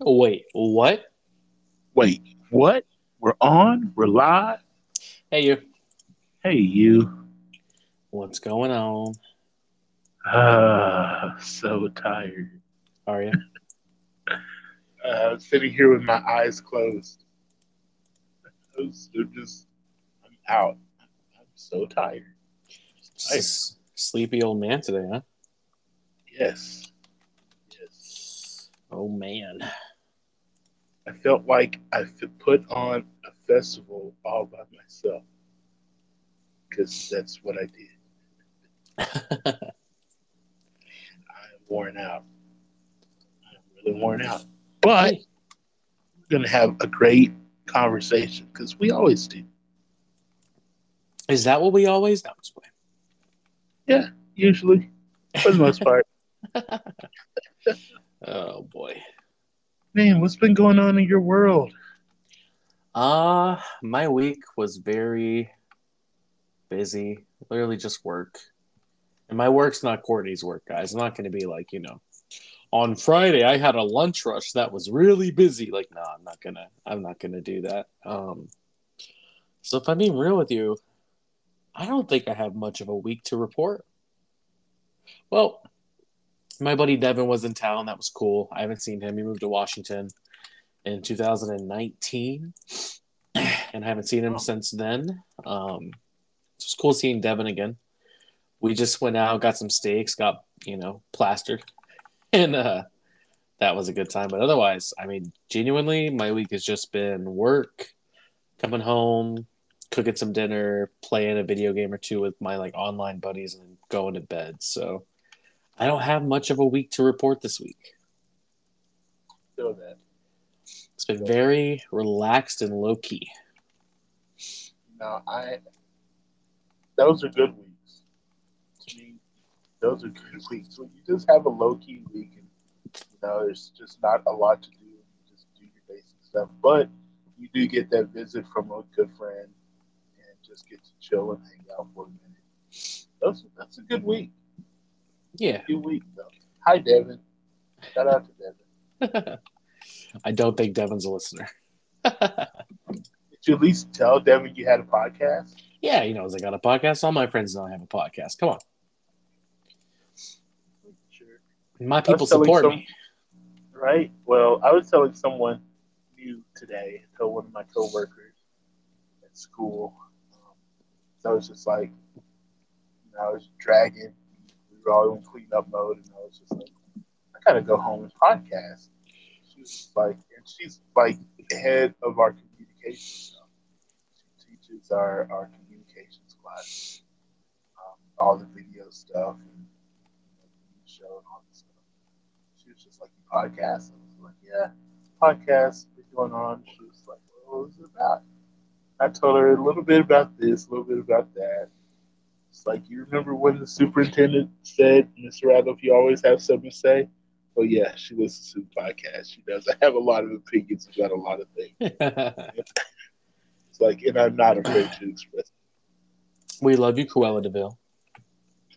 Wait, what? Wait, what? We're on? We're live? Hey, you. Hey, you. What's going on? Ah, so tired. Are you? Uh, I'm sitting here with my eyes closed. I'm just, I'm out. I'm so tired. S- sleepy old man today, huh? Yes. Yes. Oh man. I felt like I put on a festival all by myself because that's what I did. I'm worn out. I'm really worn out. But we're going to have a great conversation because we always do. Is that what we always? Just play. Usually, for the most part. Oh boy. What's been going on in your world? Uh my week was very busy. Literally just work. And my work's not Courtney's work, guys. I'm not gonna be like, you know, on Friday I had a lunch rush that was really busy. Like, no, I'm not gonna I'm not gonna do that. Um so if I'm being real with you, I don't think I have much of a week to report. Well, my buddy Devin was in town. That was cool. I haven't seen him. He moved to Washington in 2019, and I haven't seen him since then. Um, it was cool seeing Devin again. We just went out, got some steaks, got you know plastered, and uh, that was a good time. But otherwise, I mean, genuinely, my week has just been work, coming home, cooking some dinner, playing a video game or two with my like online buddies, and going to bed. So I don't have much of a week to report this week. Feel that. It's been very relaxed and low key. No, I. Those are good weeks. To me, those are good weeks. When you just have a low key week and you know there's just not a lot to do, you just do your basic stuff. But you do get that visit from a good friend and just get to chill and hang out for a minute. Those, that's a good week. Yeah, Good week though. Hi, Devin. Shout out to Devin. I don't think Devin's a listener. Did you at least tell Devin you had a podcast? yeah, he knows I got a podcast. All my friends know I have a podcast. Come on, Sure. my people support some- me. Right. Well, I was telling someone new today, I told one of my coworkers at school. Um, so I was just like, you know, I was dragging. We were all in cleanup mode, and I was just like, I gotta go home and podcast. She was like, and she's like head of our communications. She teaches our our communications class, um, all the video stuff and the show and all this stuff she was just like, "You podcast?" I was like, "Yeah, podcast been going on." She was like, "What was it about?" I told her a little bit about this, a little bit about that. It's like you remember when the superintendent said, "Mr. Radcliffe, you always have something to say." Well, yeah, she listens to the podcast. She does. I have a lot of opinions about a lot of things. It's like, and I'm not afraid to express. we love you, Cruella de Vil.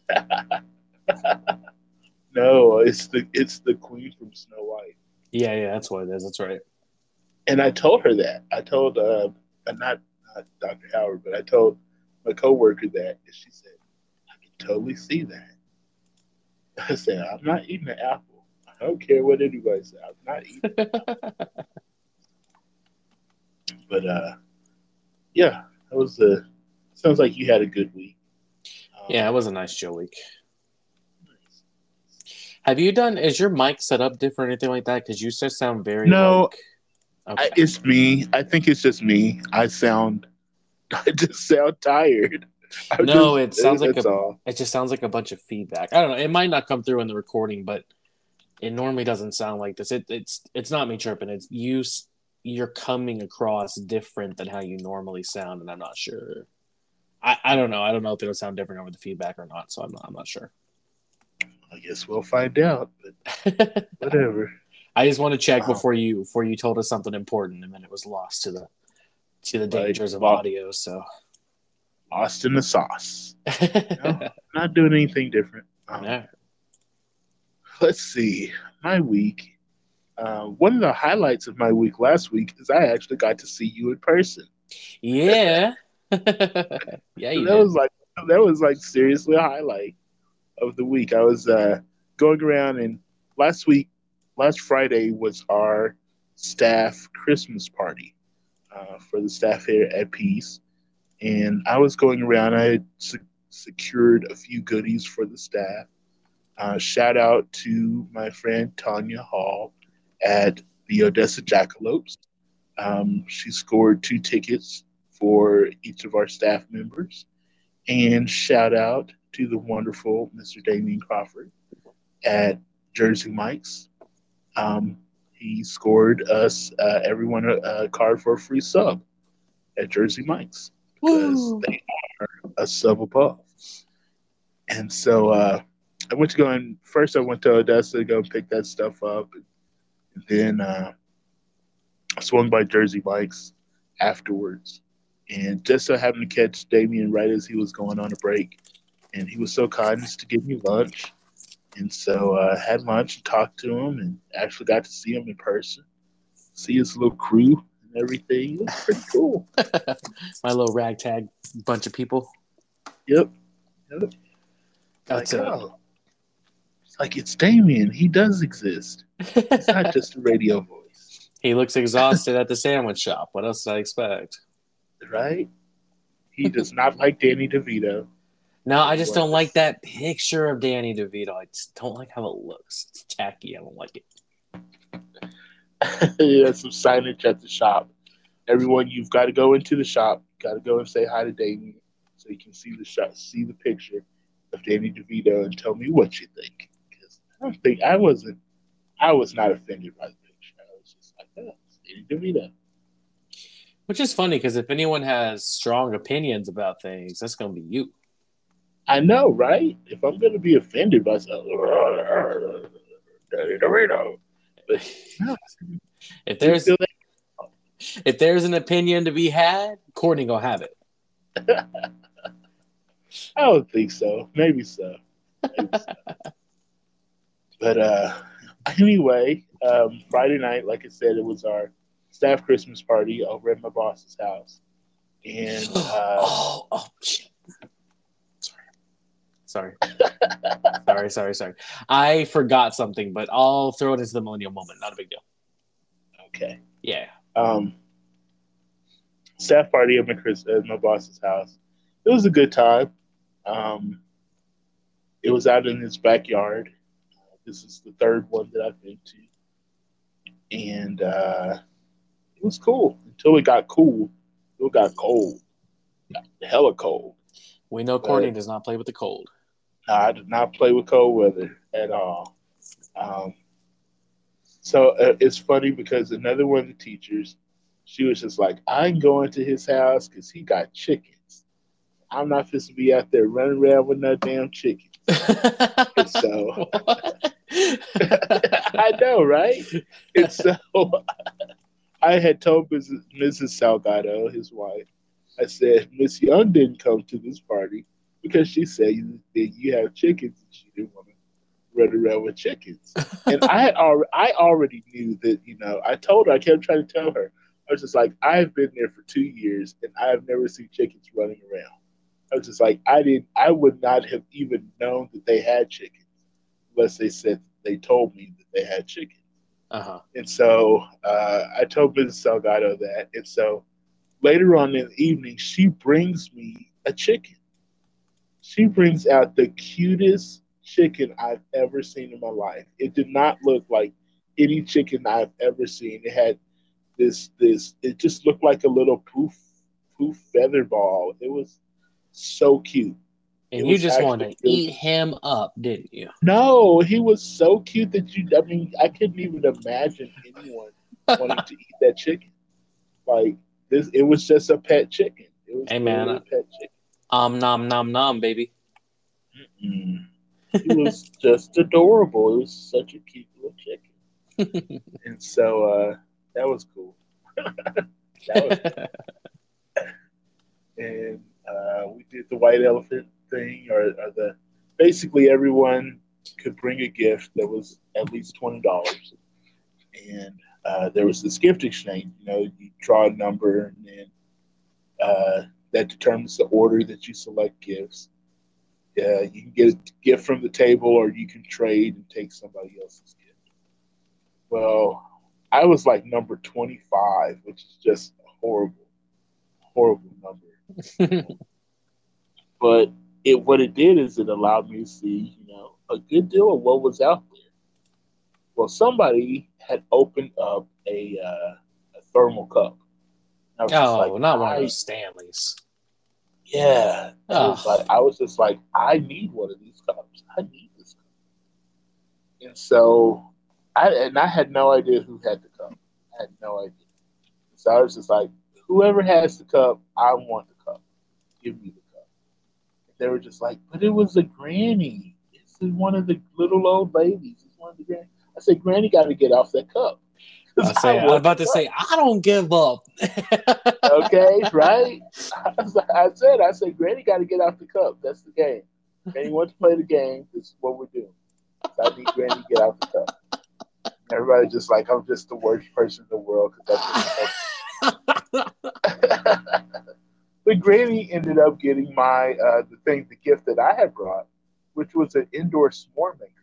No, it's the it's the queen from Snow White. Yeah, yeah, that's what it is. That's right. and I told her that. I told uh, uh, not not Dr. Howard, but I told my coworker that, and she said, "I can totally see that." I said, "I'm not eating an apple. I don't care what anybody says. I'm not eating." But uh, yeah, that was a. Sounds like you had a good week. Um, yeah, it was a nice chill week. Have you done? Is your mic set up different or anything like that? Because you just sound very No. like- I, it's me. I think it's just me. I sound. I just sound tired. I'm No, just- it sounds like a- all. It just sounds like a bunch of feedback. I don't know. It might not come through in the recording, but it normally doesn't sound like this. It, it's it's not me chirping. It's you. You're coming across different than how you normally sound, and I'm not sure. I, I don't know. I don't know if it'll sound different over the feedback or not. So I'm not, I'm not sure. I guess we'll find out. But whatever. I just want to check Wow. before you before you told us something important, and then it was lost to the to the dangers of audio. So Austin the sauce. No, not doing anything different. Um, Yeah. Let's see. My week. uh, one of the highlights of my week last week is I actually got to see you in person. Yeah. yeah, you that did. was like that was like seriously a highlight of the week. I was uh, going around and last week, last Friday was our staff Christmas party uh, for the staff here at Pease, and I was going around. I se- secured a few goodies for the staff. Uh, shout out to my friend Tanya Hall at the Odessa Jackalopes. Um, she scored two tickets for each of our staff members. And shout out to the wonderful Mr. Damien Crawford at Jersey Mike's. Um, he scored us, uh, everyone, a, a, card for a free sub at Jersey Mike's because Woo. they are a sub above. And so uh, I went to go and first I went to Odessa to go pick that stuff up. And then uh, swung by Jersey Mike's afterwards. And just so happened to catch Damien right as he was going on a break. And he was so kind as to give me lunch. And so I uh, had lunch and talked to him and actually got to see him in person, see his little crew and everything. It was pretty cool. My little ragtag bunch of people. Yep. Yep. That's like, oh, it's like it's Damien. He does exist. It's not just a radio voice. He looks exhausted at the sandwich shop. What else did I expect? right? He does not like Danny DeVito. No, I just don't like that picture of Danny DeVito. I just don't like how it looks. It's tacky. I don't like it. yeah, some signage at the shop. Everyone, you've got to go into the shop. You Got to go and say hi to Danny, so you can see the shot, see the picture of Danny DeVito, and tell me what you think. Because I don't think I wasn't. I was not offended by the picture. I was just like, oh, Danny DeVito. Which is funny because if anyone has strong opinions about things, that's going to be you. I know, right? If I'm going to be offended by something, if there's if there's an opinion to be had, Courtney gonna have it. I don't think so. Maybe so. Maybe so. but uh, anyway, um, Friday night, like I said, it was our staff Christmas party over at my boss's house, and uh, oh, oh shit. Sorry. Sorry. sorry, sorry. I forgot something, but I'll throw it into the millennial moment. Not a big deal. Okay. Yeah. Um, staff party at my, Chris, at my boss's house. It was a good time. Um, it was out in his backyard. This is the third one that I've been to. And uh, it was cool until it got cool. It got cold. Got hella cold. We know Courtney does not play with the cold. I did not play with cold weather at all. Um, so uh, it's funny because another one of the teachers, she was just like, I'm going to his house because he got chickens. I'm not supposed to be out there running around with no damn chickens. so I know, right? And so I had told Mrs. Mrs. Salgado, his wife, I said, Miss Young didn't come to this party because she said that you have chickens and she didn't want to run around with chickens. and I had already, I already knew that, you know, I told her, I kept trying to tell her, I was just like, I've been there for two years and I have never seen chickens running around. I was just like, I didn't, I would not have even known that they had chickens unless they said, they told me that they had chickens. Uh-huh. And so uh, I told Mrs. Salgado that. And so later on in the evening, she brings me a chicken. She brings out the cutest chicken I've ever seen in my life. It did not look like any chicken I've ever seen. It had this this it just looked like a little poof poof feather ball. It was so cute. And you just wanted to eat him up, didn't you? No, he was so cute that you. I mean, I couldn't even imagine anyone wanting to eat that chicken. Like this, it was just a pet chicken. It was hey man, a pet chicken. Um, nom nom nom, baby. Mm-mm. It was just adorable. It was such a cute little chicken, and so uh, that was cool. that was cool. and uh, we did the white elephant thing, or, or the basically everyone could bring a gift that was at least twenty dollars, and uh, there was this gift exchange. You know, you draw a number, and then uh, that determines the order that you select gifts. Uh, you can get a gift from the table, or you can trade and take somebody else's gift. Well, I was like number 25, which is just a horrible, horrible number. but it what it did is it allowed me to see, you know, a good deal of what was out there. Well, somebody had opened up a uh, a thermal cup. Oh, like, not one of those Stanleys. Yeah, was like I was just like, I need one of these cups. I need this cup. And so, I and I had no idea who had the cup. I had no idea. So I was just like, whoever has the cup, I want the cup. Give me the cup. And they were just like, but it was a granny. It's one of the little old ladies. It's one of the granny. I said, Granny got to get off that cup. I say, I was about to say, I don't give up. okay, right? I said, I said, Granny got to get off the cup. That's the game. Granny wants to play the game. This is what we're doing. So I need Granny get off the cup. Everybody just like, I'm just the worst person in the world because that's. but Granny ended up getting my uh, the thing, the gift that I had brought, which was an indoor s'more maker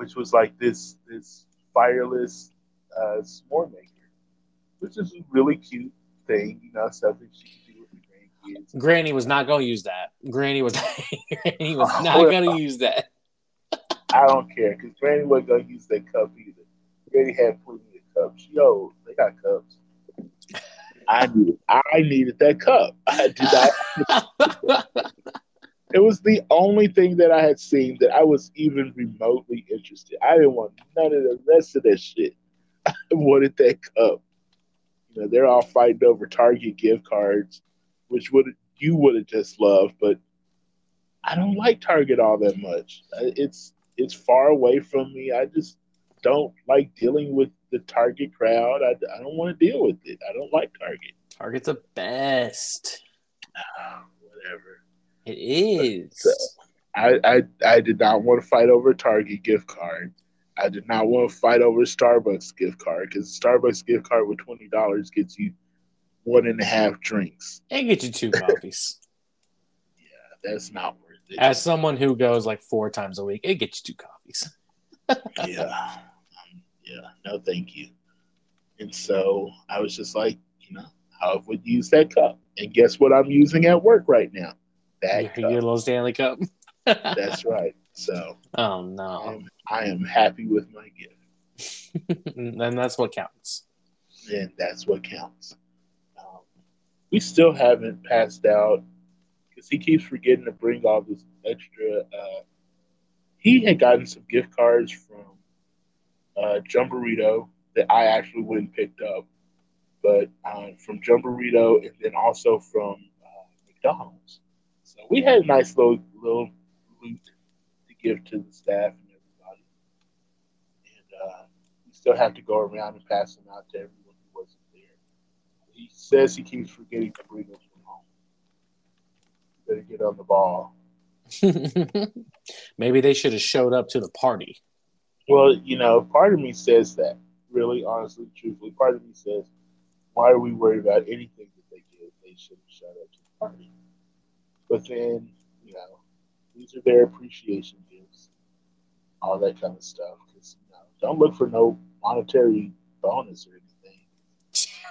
which was like this this fireless uh, s'more maker, which is a really cute thing, you know, something she can do with her grandkids. Granny was not going to use that. Granny was Granny was not going to use that. I don't care because Granny wasn't going to use that cup either. Granny had plenty of cups. Yo, they got cups. I needed, I needed that cup. I did not. It was the only thing that I had seen that I was even remotely interested. I didn't want none of the rest of that shit. I wanted that cup. You know, they're all fighting over Target gift cards, which would you would have just loved, but I don't like Target all that much. It's it's far away from me. I just don't like dealing with the Target crowd. I, I don't want to deal with it. I don't like Target. Target's the best. Oh, whatever. It is. So, I, I I did not want to fight over a Target gift card. I did not want to fight over a Starbucks gift card because Starbucks gift card with twenty dollars gets you one and a half drinks. And get you two coffees. yeah, that's not worth it. As someone who goes like four times a week, it gets you two coffees. yeah, um, yeah, no, thank you. And so I was just like, you know, I would use that cup, and guess what I'm using at work right now? That your, your little Stanley Cup. That's right. So, oh no, I am, I am happy with my gift, and that's what counts. And that's what counts. Um, we still haven't passed out because he keeps forgetting to bring all this extra. Uh, he had gotten some gift cards from uh, Jumburrito that I actually went and picked up, but uh, from Jumburrito and then also from uh, McDonald's. So we had a nice little little loot to give to the staff and everybody. And uh, we still have to go around and pass them out to everyone who wasn't there. He says he keeps forgetting to bring us from home. Better get on the ball. Maybe they should have showed up to the party. Well, you know, part of me says that. Really, honestly, truthfully, part of me says, why are we worried about anything that they did? They should have showed up to the party. But then, you know, these are their appreciation gifts, all that kind of stuff. Because you know, don't look for no monetary bonus or anything.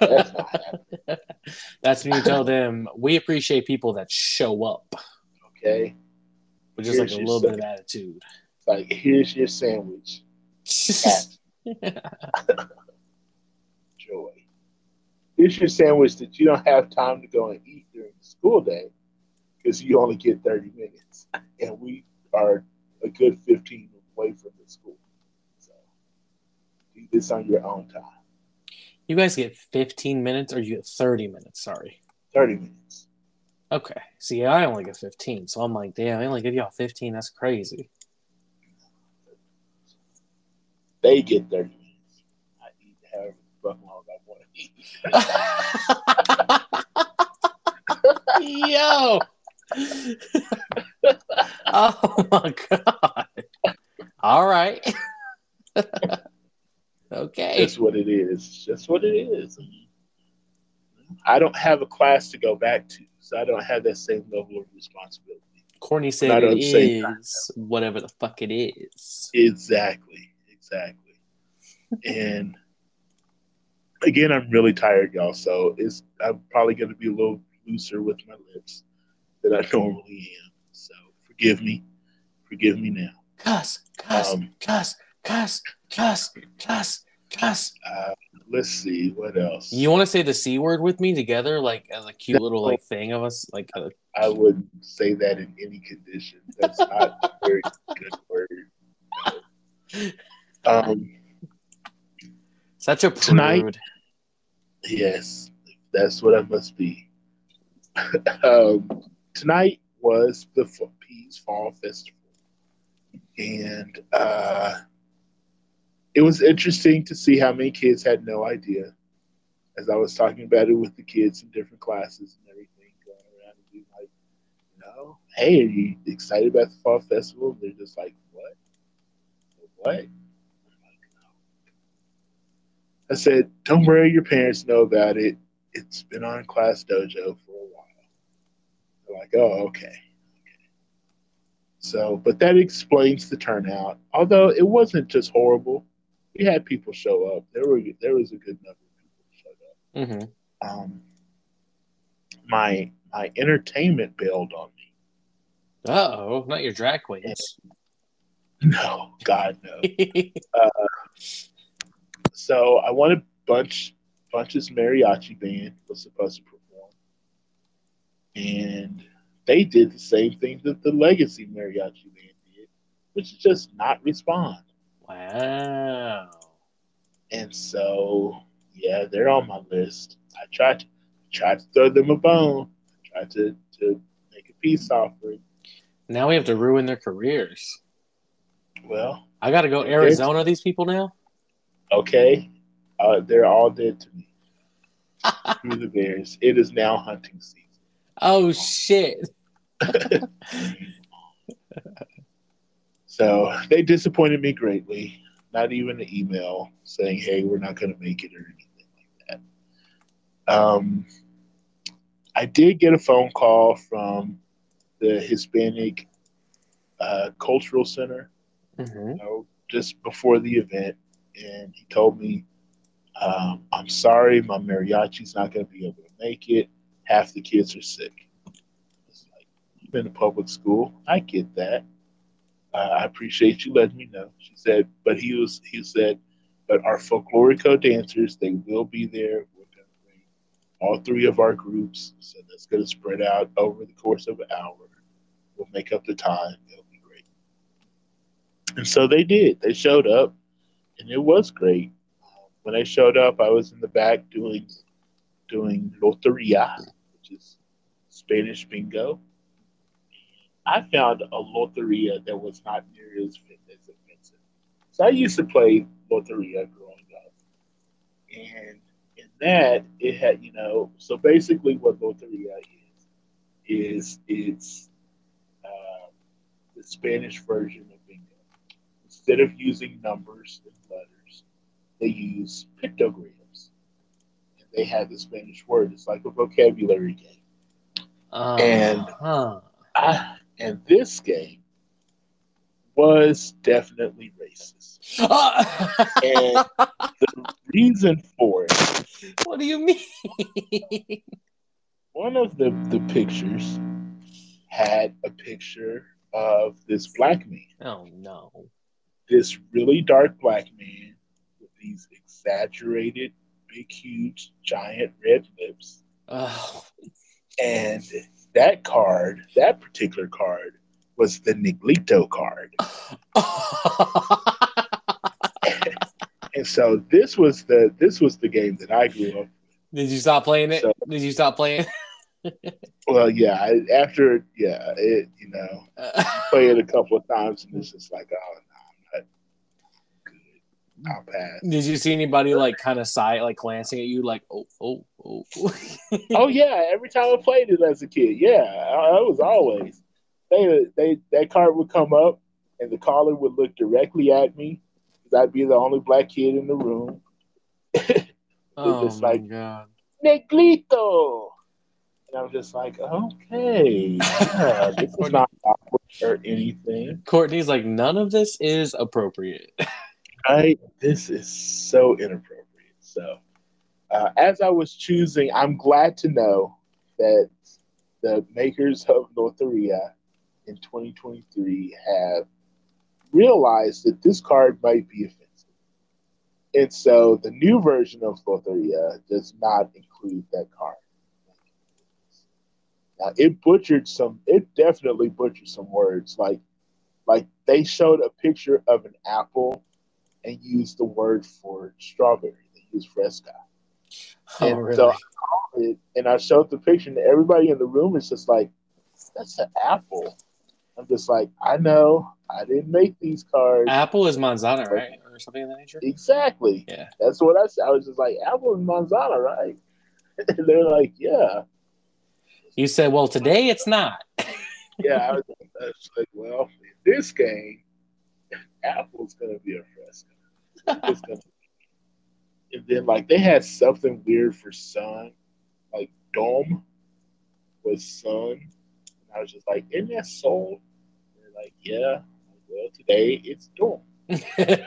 That's not happening. That's when you tell them we appreciate people that show up. Okay. Which is like a little bit of attitude. Like, here's your sandwich. Joy. Here's your sandwich that you don't have time to go and eat during the school day because you only get 30 minutes. And we are a good 15 away from the school. So do this on your own time. You guys get 15 minutes or you get 30 minutes? Sorry. 30 minutes. Okay. See, I only get 15. So I'm like, damn, I only give y'all 15. That's crazy. They get 30 minutes. I eat however fuck long I want to eat. Yo. Oh my god! All right. Okay. That's what it is. That's what it is. I don't have a class to go back to, so I don't have that same level of responsibility. Courtney said it at the same time, is whatever the fuck it is. Exactly. Exactly. and again, I'm really tired, y'all. So it's I'm probably going to be a little looser with my lips than I normally am. So forgive me. Forgive me now. Cuss, cuss, Um, cuss, cuss, cuss, cuss, cuss. Uh, let's see what else. You want to say the c word with me together, like as a cute little like thing of us, like uh, a, I wouldn't say that in any condition. That's not a very good word. Um, such a Tonight- prude. yes, that's what I must be. um, tonight was the Pease Fall Festival, and uh, it was interesting to see how many kids had no idea. As I was talking about it with the kids in different classes and everything, going around and being like, you know, hey, are you excited about the Fall Festival? they're just like, what? What? I said, don't worry, your parents know about it. It's been on Class Dojo for a while. They're like, oh, okay. okay. So, but that explains the turnout. Although it wasn't just horrible, we had people show up. There were there was a good number of people showed up hmm um, my my entertainment bailed on me. Uh oh, not your drag queens. No, God no. So I wanted bunch bunch's mariachi band was supposed to and they did the same thing that the Legacy mariachi band did, which is just not respond. wow. And so yeah, they're on my list. I tried to tried to throw them a bone. I tried to to make a peace offering. Now we have to ruin their careers. Well, I got to go Arizona. These people now. Okay, uh, they're all dead to me. Screw the Bears. It is now hunting season. Oh shit. So they disappointed me greatly. Not even an email saying, "Hey, we're not going to make it" or anything like that. Um, I did get a phone call from the Hispanic uh, Cultural Center hmm you know, just before the event, and he told me, um, "I'm sorry, my mariachi's not going to be able to make it. Half the kids are sick." Like, "You've been to public school. I get that. Uh, I appreciate you letting me know." She said, "But he was he said, but our folklorico dancers they will be there. We're going to bring all three of our groups, so that's going to spread out over the course of an hour. We'll make up the time. It'll be great." And so they did. They showed up, and it was great. When I showed up, I was in the back doing doing loteria, is Spanish bingo. I found a loteria that was not near as as offensive. So I used to play loteria growing up, and in that it had you know so basically what loteria is is it's uh, the Spanish version of bingo instead of using numbers and letters, they use pictograms. They had the Spanish word. It's like a vocabulary game. Uh, And- huh. Ah, and this game was definitely racist. And the reason for it, what do you mean? one of the, the pictures had a picture of this black man, oh no. this really dark black man with these exaggerated, big, huge, giant red lips. Oh. And that card, that particular card, was the Neglito card. And so this was the this was the game that I grew up. Did you stop playing it? So- Did you stop playing? Well, yeah, after yeah, it you know play it a couple of times and it's just like oh no, I'm not good. I'll pass. Did you see anybody like kind of sigh, like glancing at you, like oh oh oh? oh yeah, every time I played it as a kid, yeah, I, I was always they they that card would come up and the caller would look directly at me because I'd be the only black kid in the room. oh just my like- god. Neglito. And I'm just like, okay, yeah, this is not awkward or anything. Courtney's like, none of this is appropriate. Right? This is so inappropriate. So, uh, as I was choosing, I'm glad to know that the makers of Loteria in 2023 have realized that this card might be offensive. And so the new version of Loteria does not include that card. Now it butchered some it definitely butchered some words. Like like they showed a picture of an apple and used the word for strawberry. They used fresca. Oh, And really? so I called it, and I showed the picture, and everybody in the room is just like, "That's an apple." I'm just like, "I know, I didn't make these cards." Apple is manzana, right? Or something of that nature? Exactly. Yeah. That's what I said. I was just like, "Apple and manzana, right?" and they're like, "Yeah, You said, well, today it's not. yeah." I was, I was like, "Well, in this game, Apple's gonna be a fresco." It's gonna and then like they had something weird for sun, like dome was sun. And I was just like, isn't that soul? And they're like, yeah. Well, today it's dome.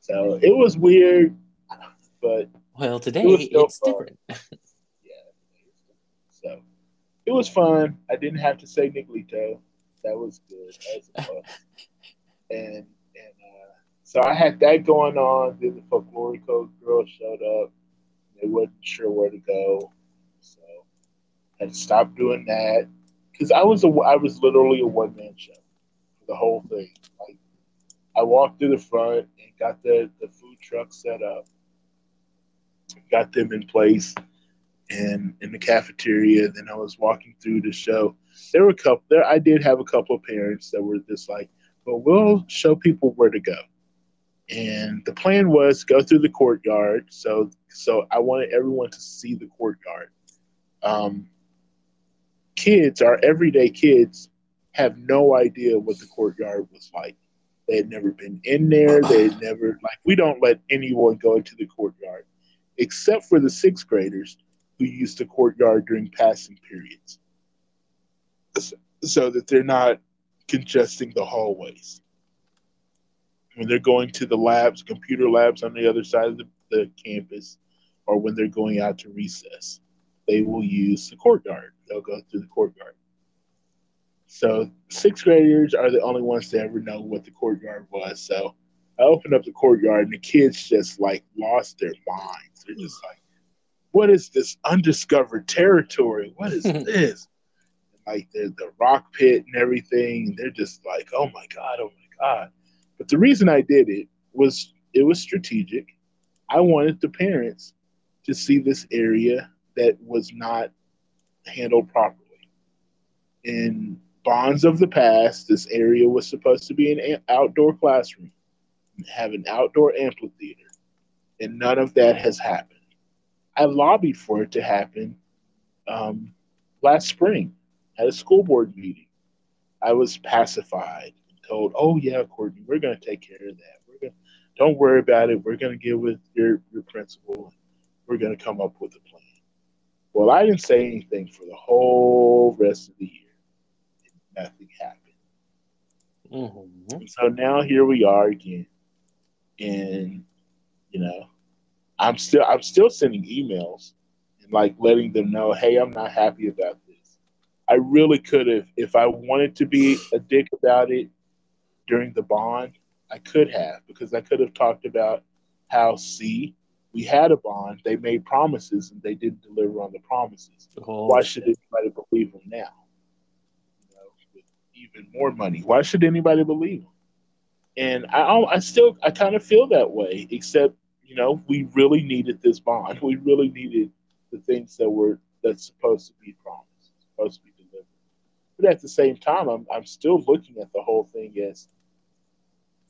So it was weird, but well, today It it's fun. different. Yeah. So it was fun. I didn't have to say Niglito. That was good. That was. and and uh, so I had that going on. Then the folklorico girl showed up. They wasn't sure where to go, so I had to stop doing that because I was a I was literally a one man show for the whole thing. Like I walked through the front and got the the food truck set up, got them in place, and in the cafeteria. Then I was walking through the show. There were a couple there. I did have a couple of parents that were just like, "Well, we'll show people where to go." And the plan was go through the courtyard. So, so I wanted everyone to see the courtyard. Um, kids, our everyday kids, have no idea what the courtyard was like. They had never been in there. They had never like we don't let anyone go into the courtyard, except for the sixth graders who use the courtyard during passing periods, so that they're not congesting the hallways. When they're going to the labs, computer labs on the other side of the, the campus, or when they're going out to recess, they will use the courtyard. They'll go through the courtyard. So sixth graders are the only ones to ever know what the courtyard was. So I opened up the courtyard and the kids just like lost their minds. They're just like, what is this undiscovered territory? What is this? Like the, the rock pit and everything. They're just like, oh my God, oh my God. But the reason I did it was it was strategic. I wanted the parents to see this area that was not handled properly. In bonds of the past, this area was supposed to be an outdoor classroom, have an outdoor amphitheater, and none of that has happened. I lobbied for it to happen um, last spring at a school board meeting. I was pacified and told, "Oh yeah, Courtney, we're going to take care of that. We're going, don't worry about it. We're going to get with your your principal. We're going to come up with a plan." Well, I didn't say anything for the whole rest of the year. Nothing happened. Mhm. And so now here we are again, and you know, I'm still I'm still sending emails and like letting them know, hey, I'm not happy about this. I really could have, if I wanted to be a dick about it during the bond, I could have because I could have talked about how see we had a bond, they made promises and they didn't deliver on the promises. Oh, Why should anybody believe them now? You know, with even more money. Why should anybody believe them? And I, I still, I kind of feel that way. Except, you know, we really needed this bond. We really needed the things that were that's supposed to be promised, supposed to be. But at the same time, I'm, I'm still looking at the whole thing as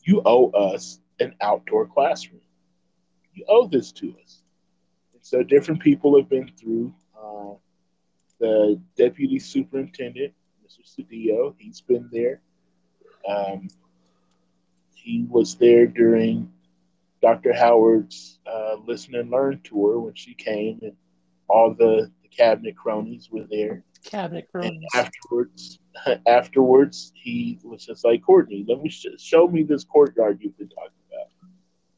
you owe us an outdoor classroom. You owe this to us. And so different people have been through. Uh, the deputy superintendent, Mr. Cedillo, he's been there. Um, he was there during Dr. Howard's uh, Listen and Learn tour when she came, and all the, the cabinet cronies were there. Cabinet And afterwards, afterwards, he was just like, Courtney, let me sh- show me this courtyard you've been talking about.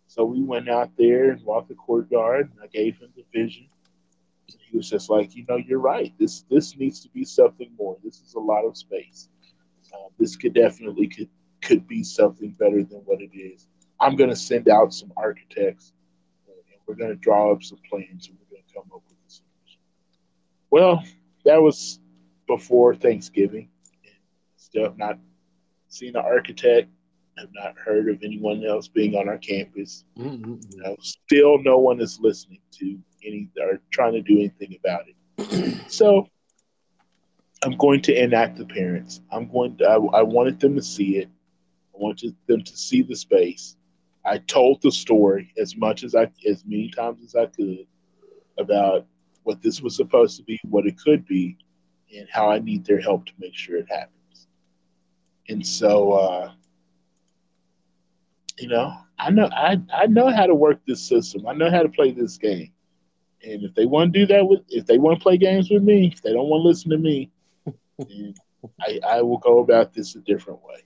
So we went out there and walked the courtyard, and I gave him the vision. And he was just like, you know, you're right. This this needs to be something more. This is a lot of space. Uh, this could definitely could could be something better than what it is. I'm going to send out some architects, and we're going to draw up some plans, and we're going to come up with a solution. Well, that was before Thanksgiving. And still have not seen an architect. Have not heard of anyone else being on our campus. Mm-mm-mm. You know, still no one is listening to any or trying to do anything about it. So I'm going to enact the parents. I'm going to. I, I wanted them to see it. I wanted them to see the space. I told the story as much as I, as many times as I could, about what this was supposed to be, what it could be, and how I need their help to make sure it happens. And so, uh, you know, I know I, I know how to work this system. I know how to play this game. And if they want to do that with, if they want to play games with me, if they don't want to listen to me, then I, I will go about this a different way.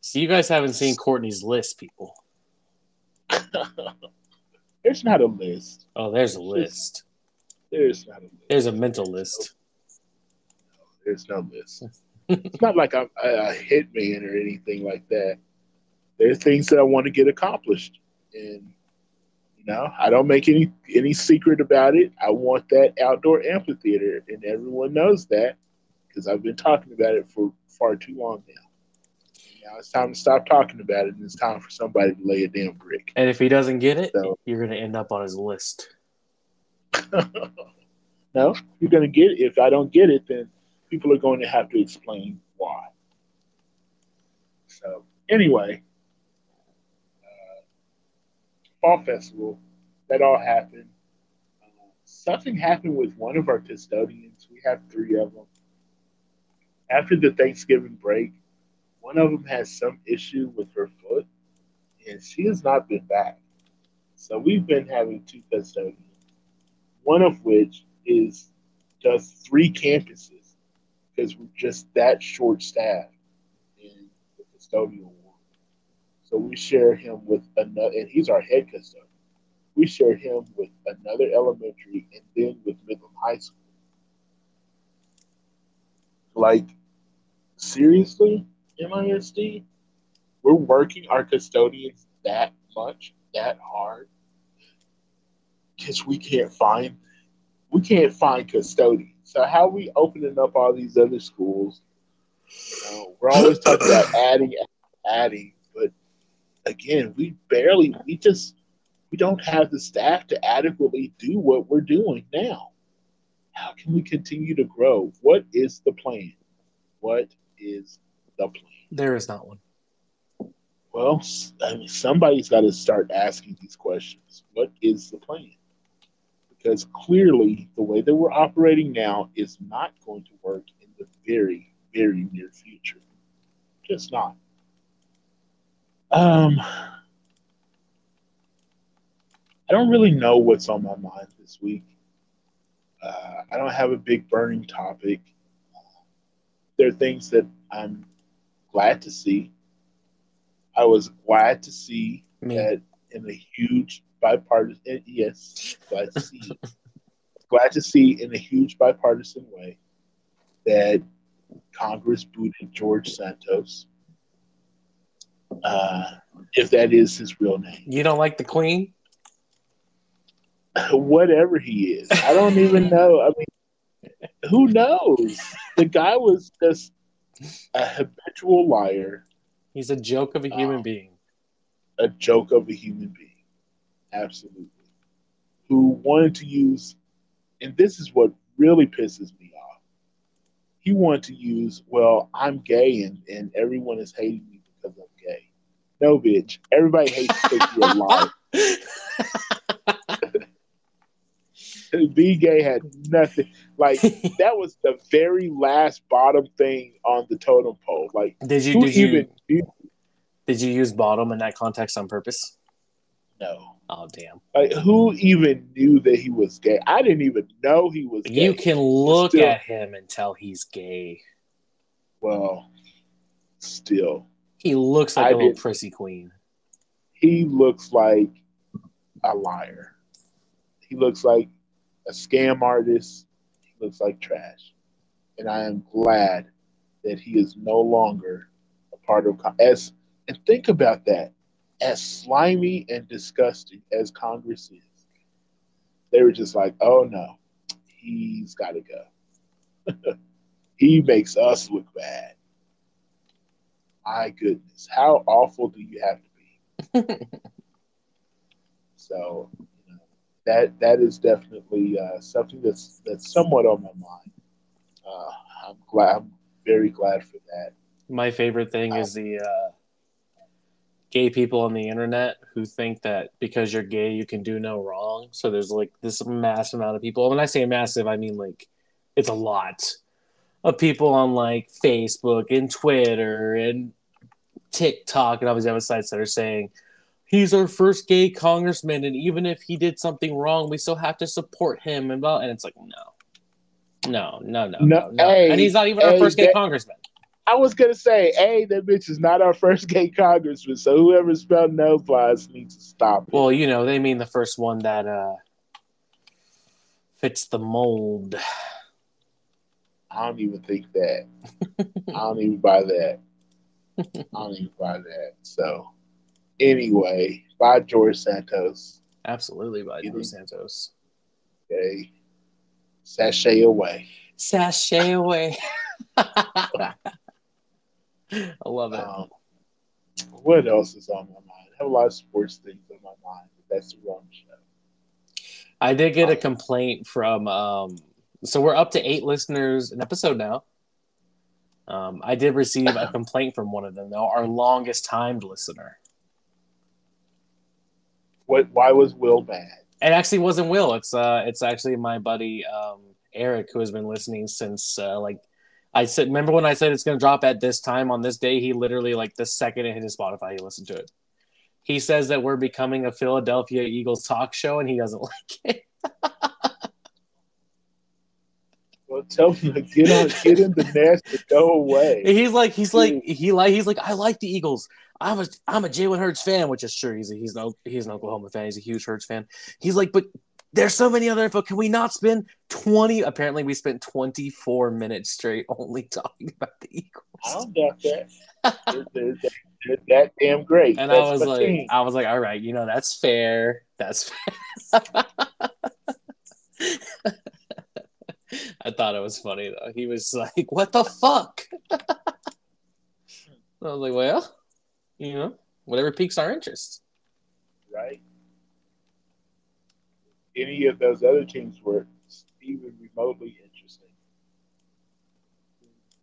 So you guys haven't seen Courtney's list, people. There's not a list. Oh, there's a list. There's mm. not a list. There's a mental list. There's no list. it's not like I'm a, a hitman or anything like that. There's things that I want to get accomplished, and you know, I don't make any any secret about it. I want that outdoor amphitheater, and everyone knows that because I've been talking about it for far too long now. Now it's time to stop talking about it, and it's time for somebody to lay a damn brick. And if he doesn't get it, So- you're gonna end up on his list. no, you're going to get it. If I don't get it, then people are going to have to explain why. So, anyway, uh, fall festival, that all happened. Uh, something happened with one of our custodians. We have three of them. After the Thanksgiving break, one of them has some issue with her foot, and she has not been back. So we've been having two custodians one of which is does three campuses because we're just that short staffed in the custodial world. So we share him with another, and he's our head custodian. We share him with another elementary and then with Midland High School. Like, seriously, MISD? We're working our custodians that much, that hard because we can't find we can't find custodians. So how are we opening up all these other schools? You know, we're always talking about adding, adding, but again, we barely we just we don't have the staff to adequately do what we're doing now. How can we continue to grow? What is the plan? What is the plan? There is not one. Well, I mean, somebody's got to start asking these questions. What is the plan? Because clearly, the way that we're operating now is not going to work in the very, very near future. Just not. Um, I don't really know what's on my mind this week. Uh, I don't have a big burning topic. There are things that I'm glad to see. I was glad to see Me. that in a huge bipartisan yes, glad to see glad to see in a huge bipartisan way that Congress booted George Santos. Uh, if that is his real name. You don't like the Queen? Whatever he is. I don't even know. I mean who knows? The guy was just a habitual liar, He's a joke of a human Oh. being. a joke of a human being. Absolutely. Who wanted to use, and this is what really pisses me off. He wanted to use, well, I'm gay and, and everyone is hating me because I'm gay. No, bitch. Everybody hates because you're a liar. Be gay had nothing. Like, that was the very last bottom thing on the totem pole. Like, did you did you even knew? Did you use bottom in that context on purpose? No. Oh damn! Like who even knew that he was gay? I didn't even know he was gay. You can look Still- at him and tell he's gay. Well, still, He looks like I a little prissy queen. he looks like a liar. He looks like a scam artist. He looks like trash. And I am glad that he is no longer a part of as and think about that. As slimy and disgusting as Congress is, they were just like, "Oh no, he's got to go. he makes us look bad." My goodness, how awful do you have to be? So you know, that that is definitely uh, something that's that's somewhat on my mind. Uh, I'm glad. I'm very glad for that. My favorite thing is the uh, gay people on the internet who think that because you're gay, you can do no wrong. So there's like this massive amount of people. When I say massive, I mean like it's a lot of people on like Facebook and Twitter and TikTok and all these other sites that are saying he's our first gay congressman, and even if he did something wrong, we still have to support him. And blah. And it's like no, no, no, no, No, no, hey, and he's not even our first gay that- congressman. I was gonna say, hey, that bitch is not our first gay congressman. So whoever spelled no flies needs to stop. it. Well, you know, they mean the first one that uh fits the mold. I don't even think that. I don't even buy that. I don't even buy that. So anyway, bye George Santos. Absolutely bye George Santos. Okay, sashay away. Sashay away. I love it. Um, what else is on my mind? I have a lot of sports things on my mind, but that's the wrong show. I did get a complaint from um so we're up to eight listeners an episode now. Um, I did receive a complaint from one of them though, our longest timed listener. What? Why was Will bad? It actually wasn't Will. It's uh, it's actually my buddy um, Eric who has been listening since uh, like I said. Remember when I said it's going to drop at this time on this day? He literally like the second it hit his Spotify, he listened to it. He says that we're becoming a Philadelphia Eagles talk show, and he doesn't like it. Well, tell him to get on, get in the nest and go away. He's like, he's like, he like, he's like, I like the Eagles. I'm a, I'm a Jalen Hurts fan, which is true. He's a, he's no, he's an Oklahoma fan. He's a huge Hurts fan. He's like, but there's so many other info. Can we not spend 20? Apparently, we spent 24 minutes straight only talking about the I Eagles. don't doubt that. They're, they're, they're that damn great. And I was like, team. I was like, all right, you know, that's fair. That's fair. I thought it was funny though. He was like, "What the fuck?" I was like, "Well, you know, whatever piques our interest." right? Any of those other teams were even remotely interesting.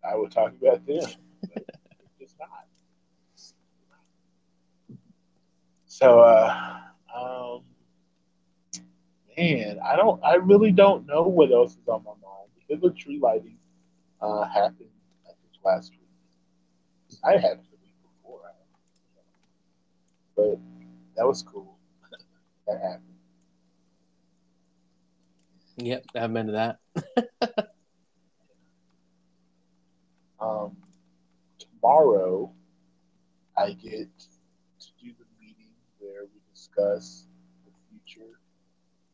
I would talk about them, but it's not. So, uh, um, man, I don't, I really don't know what else is on my mind. The tree lighting uh, happened, I think, last week. I had it the week before, but that was cool. that happened. Yep, I haven't been to that. Um, tomorrow, I get to do the meeting where we discuss the future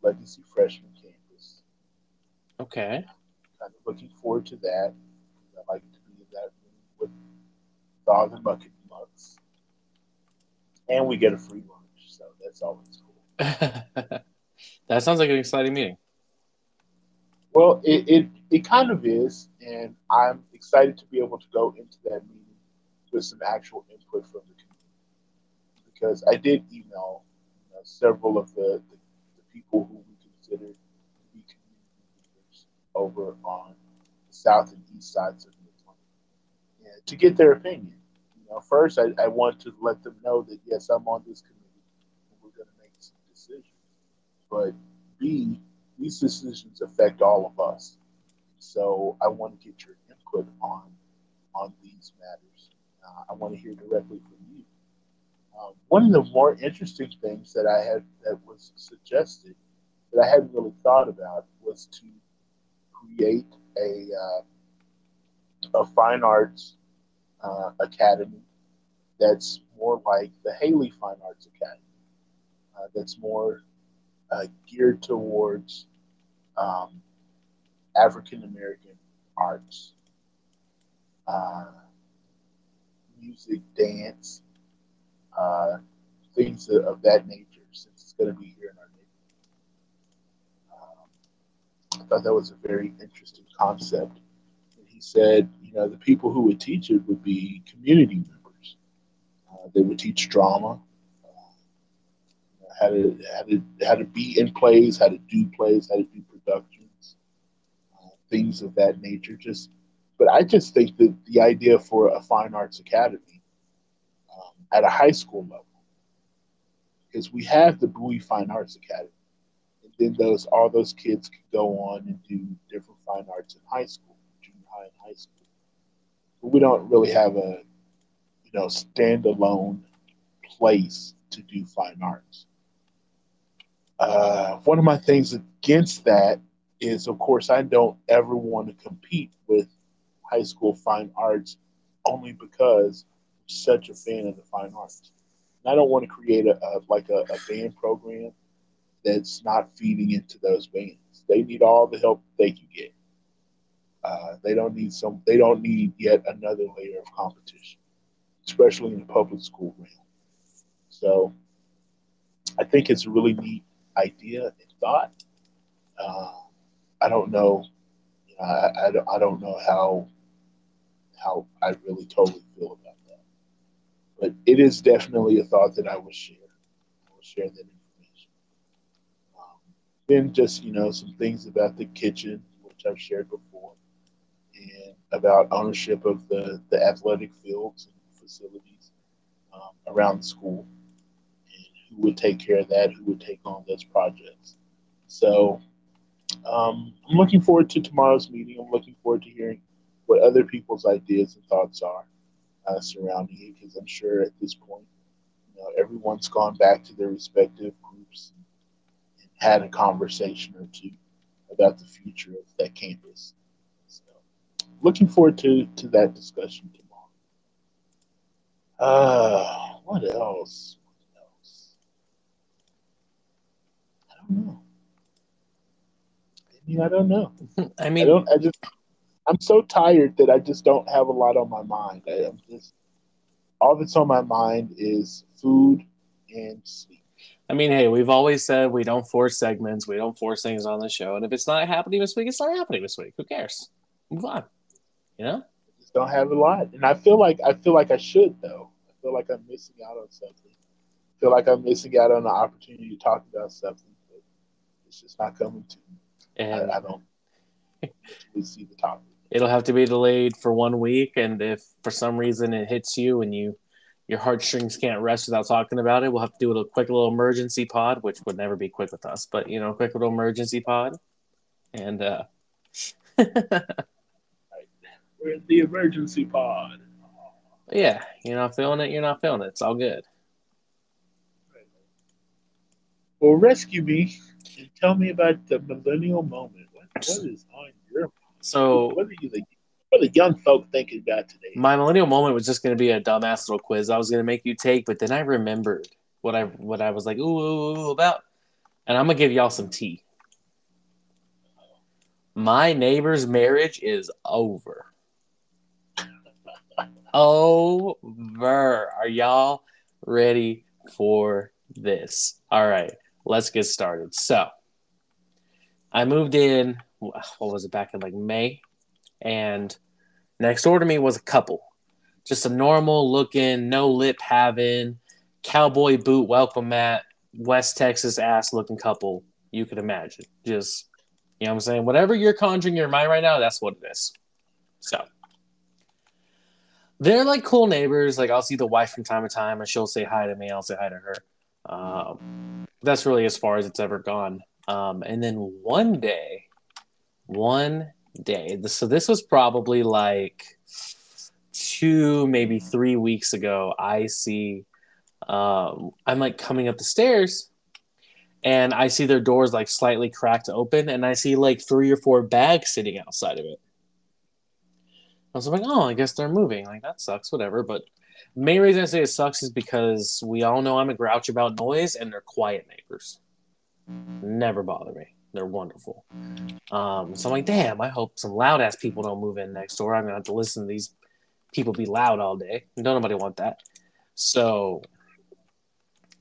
Legacy Freshman campus. Okay. Kind of looking forward to that. I like to be in that room with dog and bucket mucks. And we get a free lunch, so that's always cool. that sounds like an exciting meeting. Well, it, it, it kind of is, and I'm excited to be able to go into that meeting with some actual input from the community. Because I did email you know, several of the, the, the people who we consider to be community leaders over on the south and east sides of Midland and to get their opinion. You know, first, I, I want to let them know that, yes, I'm on this committee and we're going to make some decisions. But B, these decisions affect all of us. So I want to get your input on on these matters. Uh, I want to hear directly from you. Um, one of the more interesting things that I had that was suggested that I hadn't really thought about was to create a uh, a fine arts uh, academy that's more like the Haley Fine Arts Academy. Uh, that's more uh, geared towards um, African American arts, uh, music, dance, uh, things of that nature, since it's going to be here in our neighborhood. Um, I thought that was a very interesting concept. And he said, you know, the people who would teach it would be community members. Uh, they would teach drama, how to how to how to be in plays, how to do plays, how to do productions, uh, things of that nature. Just, but I just think that the idea for a fine arts academy um, at a high school level, because we have the Bowie Fine Arts Academy, and then those all those kids could go on and do different fine arts in high school, junior high and high school. But we don't really have a you know standalone place to do fine arts. Uh, one of my things against that is, of course, I don't ever want to compete with high school fine arts only because I'm such a fan of the fine arts. And I don't want to create a, a like a, a, band program that's not feeding into those bands. They need all the help they can get. Uh, they don't need some. They don't need yet another layer of competition, especially in the public school realm. So, I think it's really neat idea and thought. Uh, I don't know. You know I, I, don't, I don't know how how I really totally feel about that. But it is definitely a thought that I will share. I will share that information. Um, then just you know some things about the kitchen, which I've shared before, and about ownership of the the athletic fields and facilities um, around the school who would take care of that, who would take on those projects. So um, I'm looking forward to tomorrow's meeting. I'm looking forward to hearing what other people's ideas and thoughts are uh, surrounding it, because I'm sure at this point, you know, everyone's gone back to their respective groups and, had a conversation or two about the future of that campus. So, looking forward to to that discussion tomorrow. Uh, what else? Don't know. I mean, I don't know. I mean, I don't. I just. I'm so tired that I just don't have a lot on my mind. I, am just all that's on my mind is food and sleep. I mean, hey, we've always said we don't force segments, we don't force things on the show, and if it's not happening this week, it's not happening this week. Who cares? Move on. You know. I just don't have a lot, and I feel like I feel like I should though. I feel like I'm missing out on something. I feel like I'm missing out on the opportunity to talk about something it's just not coming to me. And I, I don't see the topic. It'll have to be delayed for one week, and if for some reason it hits you and you your heartstrings can't rest without talking about it, we'll have to do a quick little emergency pod, which would never be quick with us, but you know, quick little emergency pod, and uh, we're in the emergency pod. Yeah, you're not feeling it. You're not feeling it. It's all good. Well, rescue me and tell me about the millennial moment. What, what is on your mind? So, what are you the what are the young folk thinking about today? My millennial moment was just going to be a dumbass little quiz I was going to make you take, but then I remembered what I what I was like ooh, ooh, ooh about, and I'm gonna give y'all some tea. My neighbor's marriage is over. over. Are y'all ready for this? All right, let's get started. So, I moved in, what was it, back in like May? And next door to me was a couple. Just a normal looking, no lip having, cowboy boot welcome mat, West Texas ass looking couple you could imagine. Just, you know what I'm saying? Whatever you're conjuring your mind right now, that's what it is. So, they're like cool neighbors. Like, I'll see the wife from time to time and she'll say hi to me. I'll say hi to her. Um, that's really as far as it's ever gone. Um, and then one day, one day, so this was probably like two, maybe three weeks ago, I see um, I'm like coming up the stairs and I see their doors like slightly cracked open and I see like three or four bags sitting outside of it. I was like, oh, I guess they're moving. Like that sucks, whatever. But main reason I say it sucks is because we all know I'm a grouch about noise and they're quiet neighbors. Never bother me. They're wonderful. Um, so I'm like, damn, I hope some loud ass people don't move in next door. I'm gonna have to listen to these people be loud all day. Don't nobody want that. So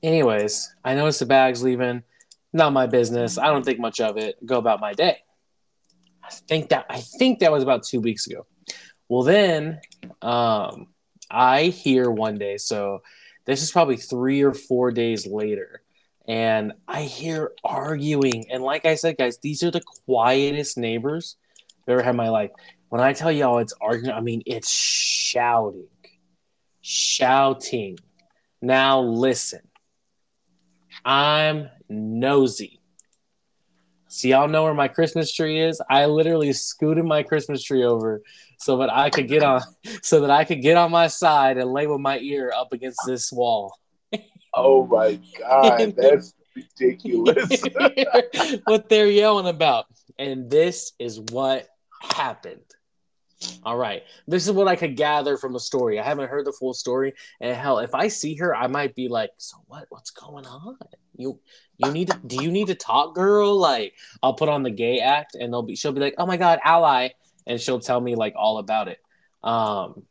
anyways, I noticed the bags leaving. Not my business. I don't think much of it. Go about my day. I think that I think that was about two weeks ago. Well, then um, I hear one day. So this is probably three or four days later, and I hear arguing. And like I said, guys, these are the quietest neighbors I've ever had in my life. When I tell y'all it's arguing, I mean it's shouting, shouting. Now listen. I'm nosy. So y'all know where my Christmas tree is? I literally scooted my Christmas tree over so that I could get on so that I could get on my side and lay with my ear up against this wall. Oh my god, that's ridiculous. what they're yelling about. And this is what happened. All right. This is what I could gather from the story. I haven't heard the full story. And hell, if I see her, I might be like, so what? What's going on? You you need to do you need to talk, girl? Like I'll put on the gay act and they'll be she'll be like, Oh my god, ally, and she'll tell me like all about it. Um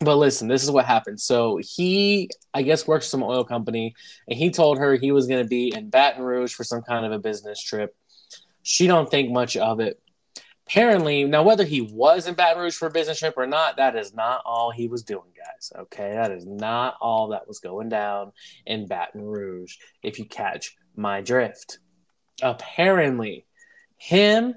but listen, this is what happened. So he, I guess, works for some oil company, and he told her he was going to be in Baton Rouge for some kind of a business trip. She don't think much of it apparently now whether he was in Baton Rouge for a business trip or not, that is not all he was doing, guys. Okay, that is not all that was going down in Baton Rouge. If you catch my drift, apparently, him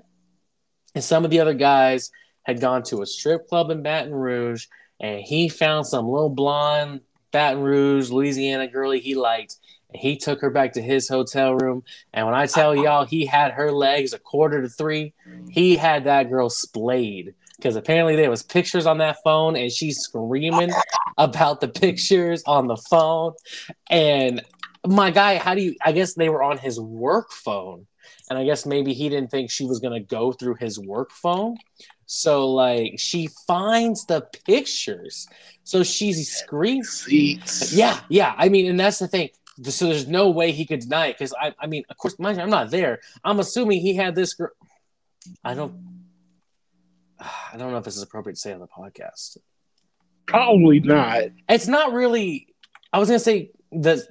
and some of the other guys had gone to a strip club in Baton Rouge, and he found some little blonde Baton Rouge, Louisiana girlie he liked, And he took her back to his hotel room. And when I tell uh-huh. y'all he had her legs a quarter to three, he had that girl splayed. Because apparently there was pictures on that phone and she's screaming about the pictures on the phone. And my guy, how do you I guess they were on his work phone. And I guess maybe he didn't think she was gonna go through his work phone. So like she finds the pictures. So she's screaming. Yeah, yeah. I mean, and that's the thing so there's no way he could deny it because I, I mean, of course, mind you, I'm not there. I'm assuming he had this girl. I don't. I don't know if this is appropriate to say on the podcast. Probably not. It's not really. I was gonna say the.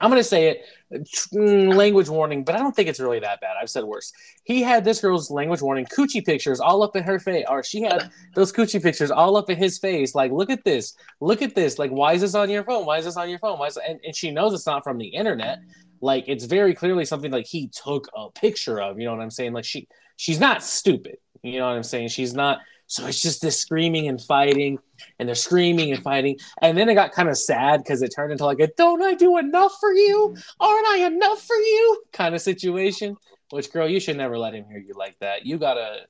I'm gonna say it. Mm, language warning, but I don't think it's really that bad. I've said worse. He had this girl's language warning coochie pictures all up in her face, or she had those coochie pictures all up in his face. Like, look at this, look at this. Like, why is this on your phone? Why is this on your phone? Why is and, and she knows it's not from the internet. Like, it's very clearly something like he took a picture of. You know what I'm saying? Like, she she's not stupid. You know what I'm saying? She's not so it's just this screaming and fighting, and they're screaming and fighting. And then it got kind of sad because it turned into like a don't I do enough for you? Aren't I enough for you? kind of situation. Which girl, you should never let him hear you like that. You gotta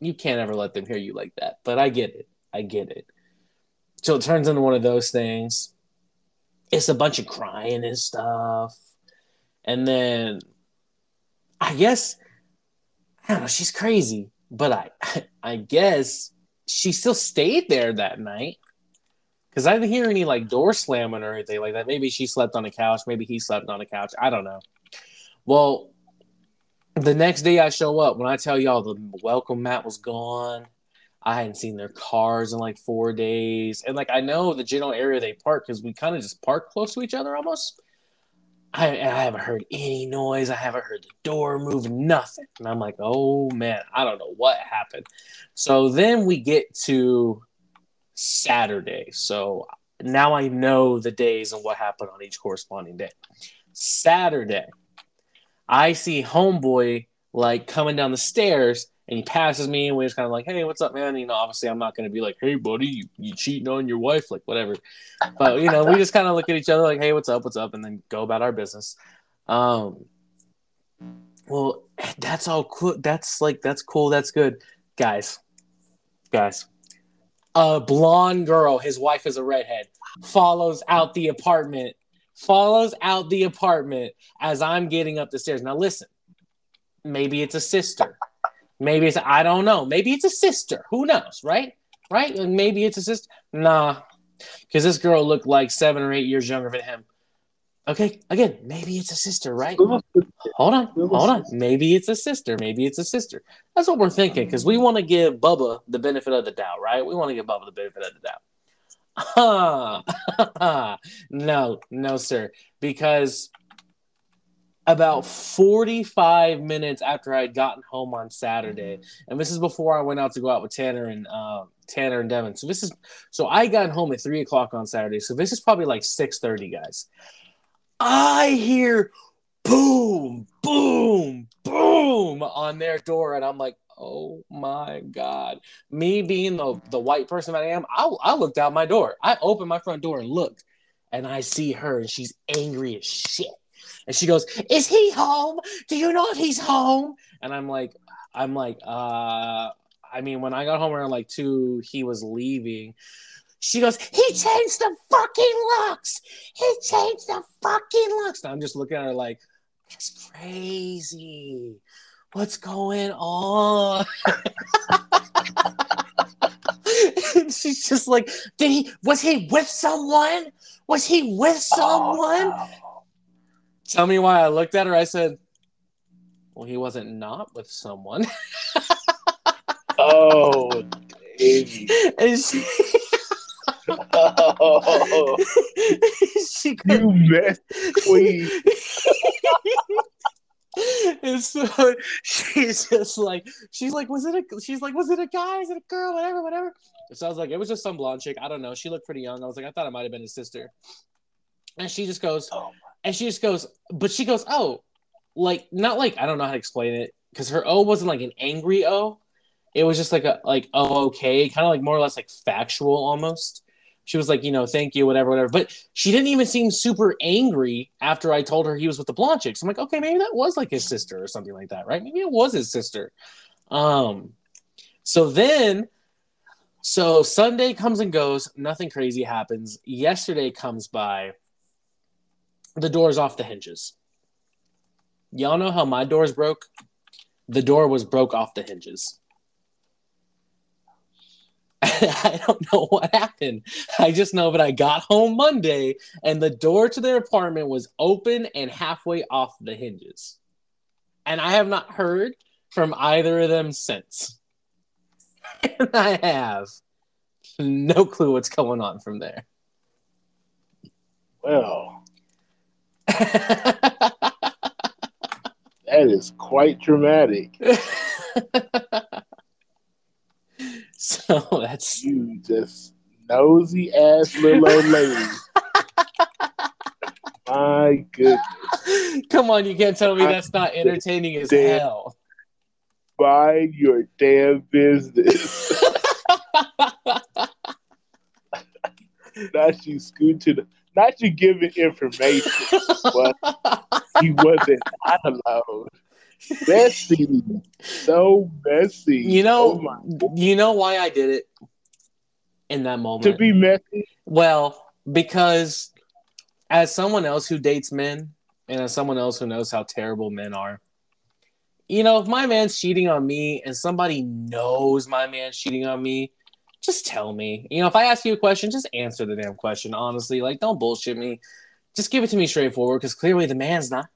you can't ever let them hear you like that. But I get it. I get it. So it turns into one of those things. It's a bunch of crying and stuff. And then I guess I don't know, she's crazy but I I guess she still stayed there that night because I didn't hear any like door slamming or anything like that. Maybe she slept on a couch. Maybe he slept on a couch. I don't know. Well, the next day I show up when I tell y'all the welcome mat was gone. I hadn't seen their cars in like four days, and like I know the general area they park because we kind of just park close to each other almost. I, I haven't heard any noise. I haven't heard the door move, nothing. And I'm like, oh man, I don't know what happened. So then we get to Saturday. So now I know the days and what happened on each corresponding day. Saturday, I see Homeboy like coming down the stairs and he passes me and we're just kind of like, hey, what's up, man? You know, obviously I'm not going to be like, hey, buddy, you, you cheating on your wife, like whatever. But you know, we just kind of look at each other like, hey, what's up, what's up, and then go about our business. Um, well, that's all cool. That's like that's cool. That's good, guys. Guys, a blonde girl, his wife is a redhead, follows out the apartment, follows out the apartment as I'm getting up the stairs. Now, listen, maybe it's a sister. Maybe it's, I don't know. Maybe it's a sister. Who knows, right? Right? And maybe it's a sister. Nah, because this girl looked like seven or eight years younger than him. Okay, again, maybe it's a sister, right? Hold on, hold on. Maybe it's a sister. Maybe it's a sister. That's what we're thinking because we want to give Bubba the benefit of the doubt, right? We want to give Bubba the benefit of the doubt. no, no, sir. Because about 45 minutes after I had gotten home on Saturday, and this is before I went out to go out with Tanner and uh, Tanner and Devin. So this is so I got home at three o'clock on Saturday. So this is probably like 6:30, guys. I hear boom, boom, boom on their door, and I'm like, oh my god. Me being the the white person that I am, I, I looked out my door. I opened my front door and looked, and I see her, and she's angry as shit. And she goes, "Is he home? Do you know if he's home?" And I'm like, I'm like, uh, I mean, when I got home around like two, he was leaving. She goes, he changed the fucking locks. He changed the fucking locks. And I'm just looking at her like, that's crazy. What's going on? and she's just like, did he, was he with someone? Was he with someone? Oh. Tell me why I looked at her. I said, well, he wasn't not with someone. oh, baby. And she, oh, she could... you mess queen. and so she's just like, she's like, was it a? She's like, was it a guy? Is it a girl? Whatever, whatever. So I was like, it was just some blonde chick. I don't know. She looked pretty young. I was like, I thought it might have been his sister. And she just goes, oh and she just goes, but she goes, oh, like not like I don't know how to explain it because her O wasn't like an angry O. It was just like a like oh okay, kind of like more or less like factual almost she was like, you know, thank you, whatever, whatever. But she didn't even seem super angry after I told her he was with the blonde chicks. I'm like, okay, maybe that was like his sister or something like that, right? Maybe it was his sister. Um, so then, so Sunday comes and goes, nothing crazy happens. Yesterday comes by, the door's off the hinges. Y'all know how my door's broke? The door was broke off the hinges. I don't know what happened. I just know that I got home Monday and the door to their apartment was open and halfway off the hinges. And I have not heard from either of them since. And I have no clue what's going on from there. Well, that is quite dramatic. So that's you just nosy ass little old lady. My goodness. Come on, you can't tell me that's not entertaining as hell. Mind your damn business. not you scoot to the not you giving information, but he wasn't not allowed messy, so messy. You know, oh you know why I did it in that moment to be messy. Well, because as someone else who dates men, and as someone else who knows how terrible men are, you know, if my man's cheating on me and somebody knows my man's cheating on me, just tell me. You know, if I ask you a question, just answer the damn question. Honestly, like, don't bullshit me. Just give it to me straightforward because clearly the man's not.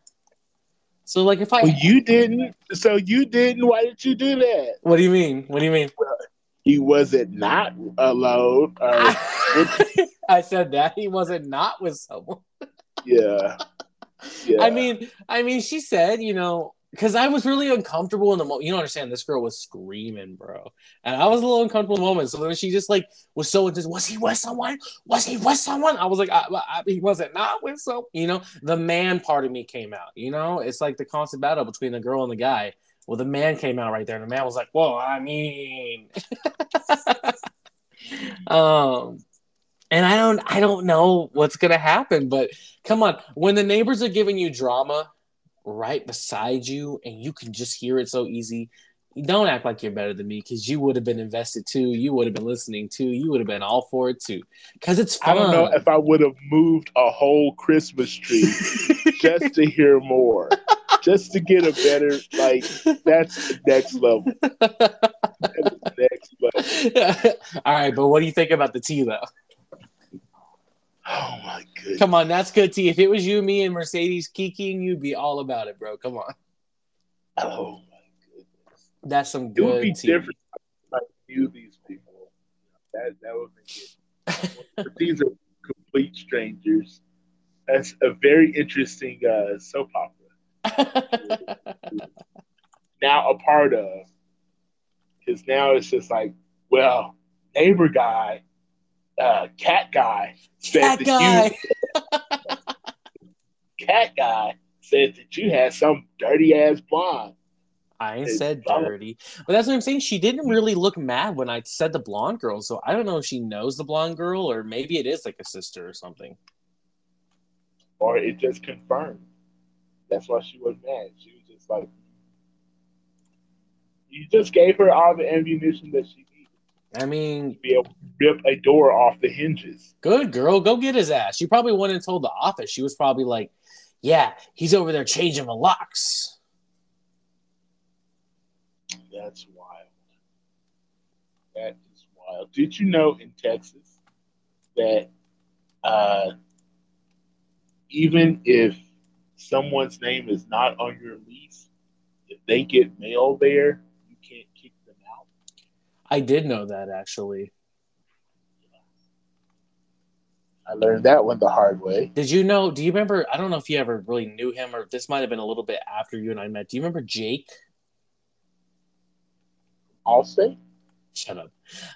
So like if I well, you didn't, so you didn't. Why did you do that? What do you mean? What do you mean? Well, he wasn't not alone. Uh, I said that he wasn't not with someone. yeah. yeah. I mean, I mean, she said, you know, because I was really uncomfortable in the moment. You don't understand. This girl was screaming, bro, and I was a little uncomfortable in the moment. So then she just like was so intense. Was he with someone? Was he with someone? I was like, I, I, he wasn't not with some. You know, the man part of me came out. You know, it's like the constant battle between the girl and the guy. Well, the man came out right there, and the man was like, "Well, I mean," um, and I don't, I don't know what's gonna happen. But come on, when the neighbors are giving you drama right beside you and you can just hear it so easy, don't act like you're better than me because you would have been invested too. You would have been listening too. You would have been all for it too. Because it's fun. I don't know if I would have moved a whole Christmas tree just to hear more, just to get a better like. That's the next level. That is next level. all right, but what do you think about the tea though? Oh my goodness! Come on, that's good tea. If it was you, me, and Mercedes kikiing, you'd be all about it, bro. Come on, Oh my goodness! that's some It would be tea. different if I knew these people. That that would make it. But these are complete strangers. That's a very interesting uh, soap opera. Now a part of, because now it's just like, well, neighbor guy, uh, cat guy said Cat that guy. you, cat guy said that you had some dirty ass blonde. I ain't said dirty, but that's what I'm saying. She didn't really look mad when I said the blonde girl, so I don't know if she knows the blonde girl or maybe it is like a sister or something. or it just confirmed. That's why she was mad. She was just like, you just gave her all the ammunition that she needed I mean, be able to rip a door off the hinges. good girl, go get his ass. She probably went and told the office. She was probably like, "Yeah, he's over there changing the locks." That's wild. That is wild. Did you know in Texas that uh, even if someone's name is not on your lease, if they get mail there, you can't kick them out? I did know that actually. I learned that one the hard way. Did you know? Do you remember? I don't know if you ever really knew him, or this might have been a little bit after you and I met. Do you remember Jake? Allstate? Shut up.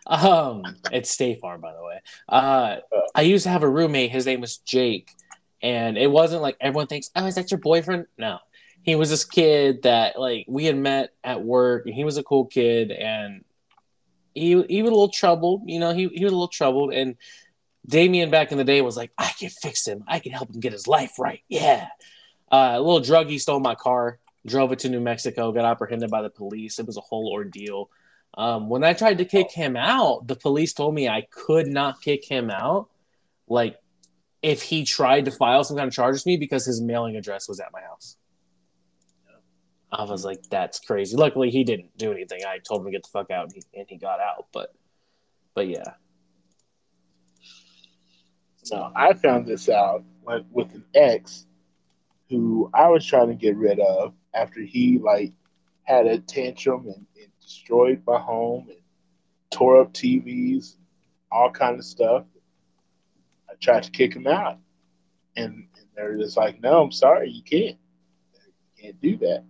Um, it's State Farm, by the way. Uh, I used to have a roommate. His name was Jake, and it wasn't like everyone thinks, "Oh, is that your boyfriend?" No, he was this kid that like we had met at work, and he was a cool kid, and he he was a little troubled. You know, he he was a little troubled, and Damien back in the day was like, "I can fix him. I can help him get his life right." Yeah. Uh, a little druggie stole my car, drove it to New Mexico, got apprehended by the police. It was a whole ordeal. Um, when I tried to kick him out, the police told me I could not kick him out. Like, if he tried to file some kind of charges me because his mailing address was at my house. I was like, that's crazy. Luckily, he didn't do anything. I told him to get the fuck out, and he, and he got out. But, but yeah, No, I found this out with an ex who I was trying to get rid of after he like had a tantrum and, and destroyed my home and tore up TVs, all kind of stuff. I tried to kick him out, and, and they're just like, "No, I'm sorry, you can't. You can't do that."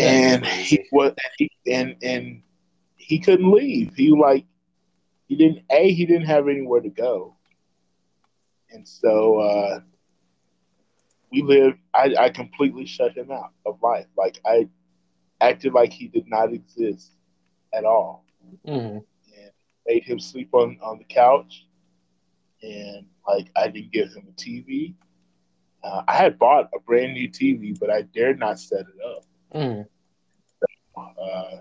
And he was he, and and he couldn't leave. He like he didn't a he didn't have anywhere to go, and so uh, we lived. I, I completely shut him out of life. Like I acted like he did not exist at all, Mhm. and made him sleep on on the couch, and like I didn't give him a TV. Uh, I had bought a brand new TV, but I dared not set it up. Mhm. Uh,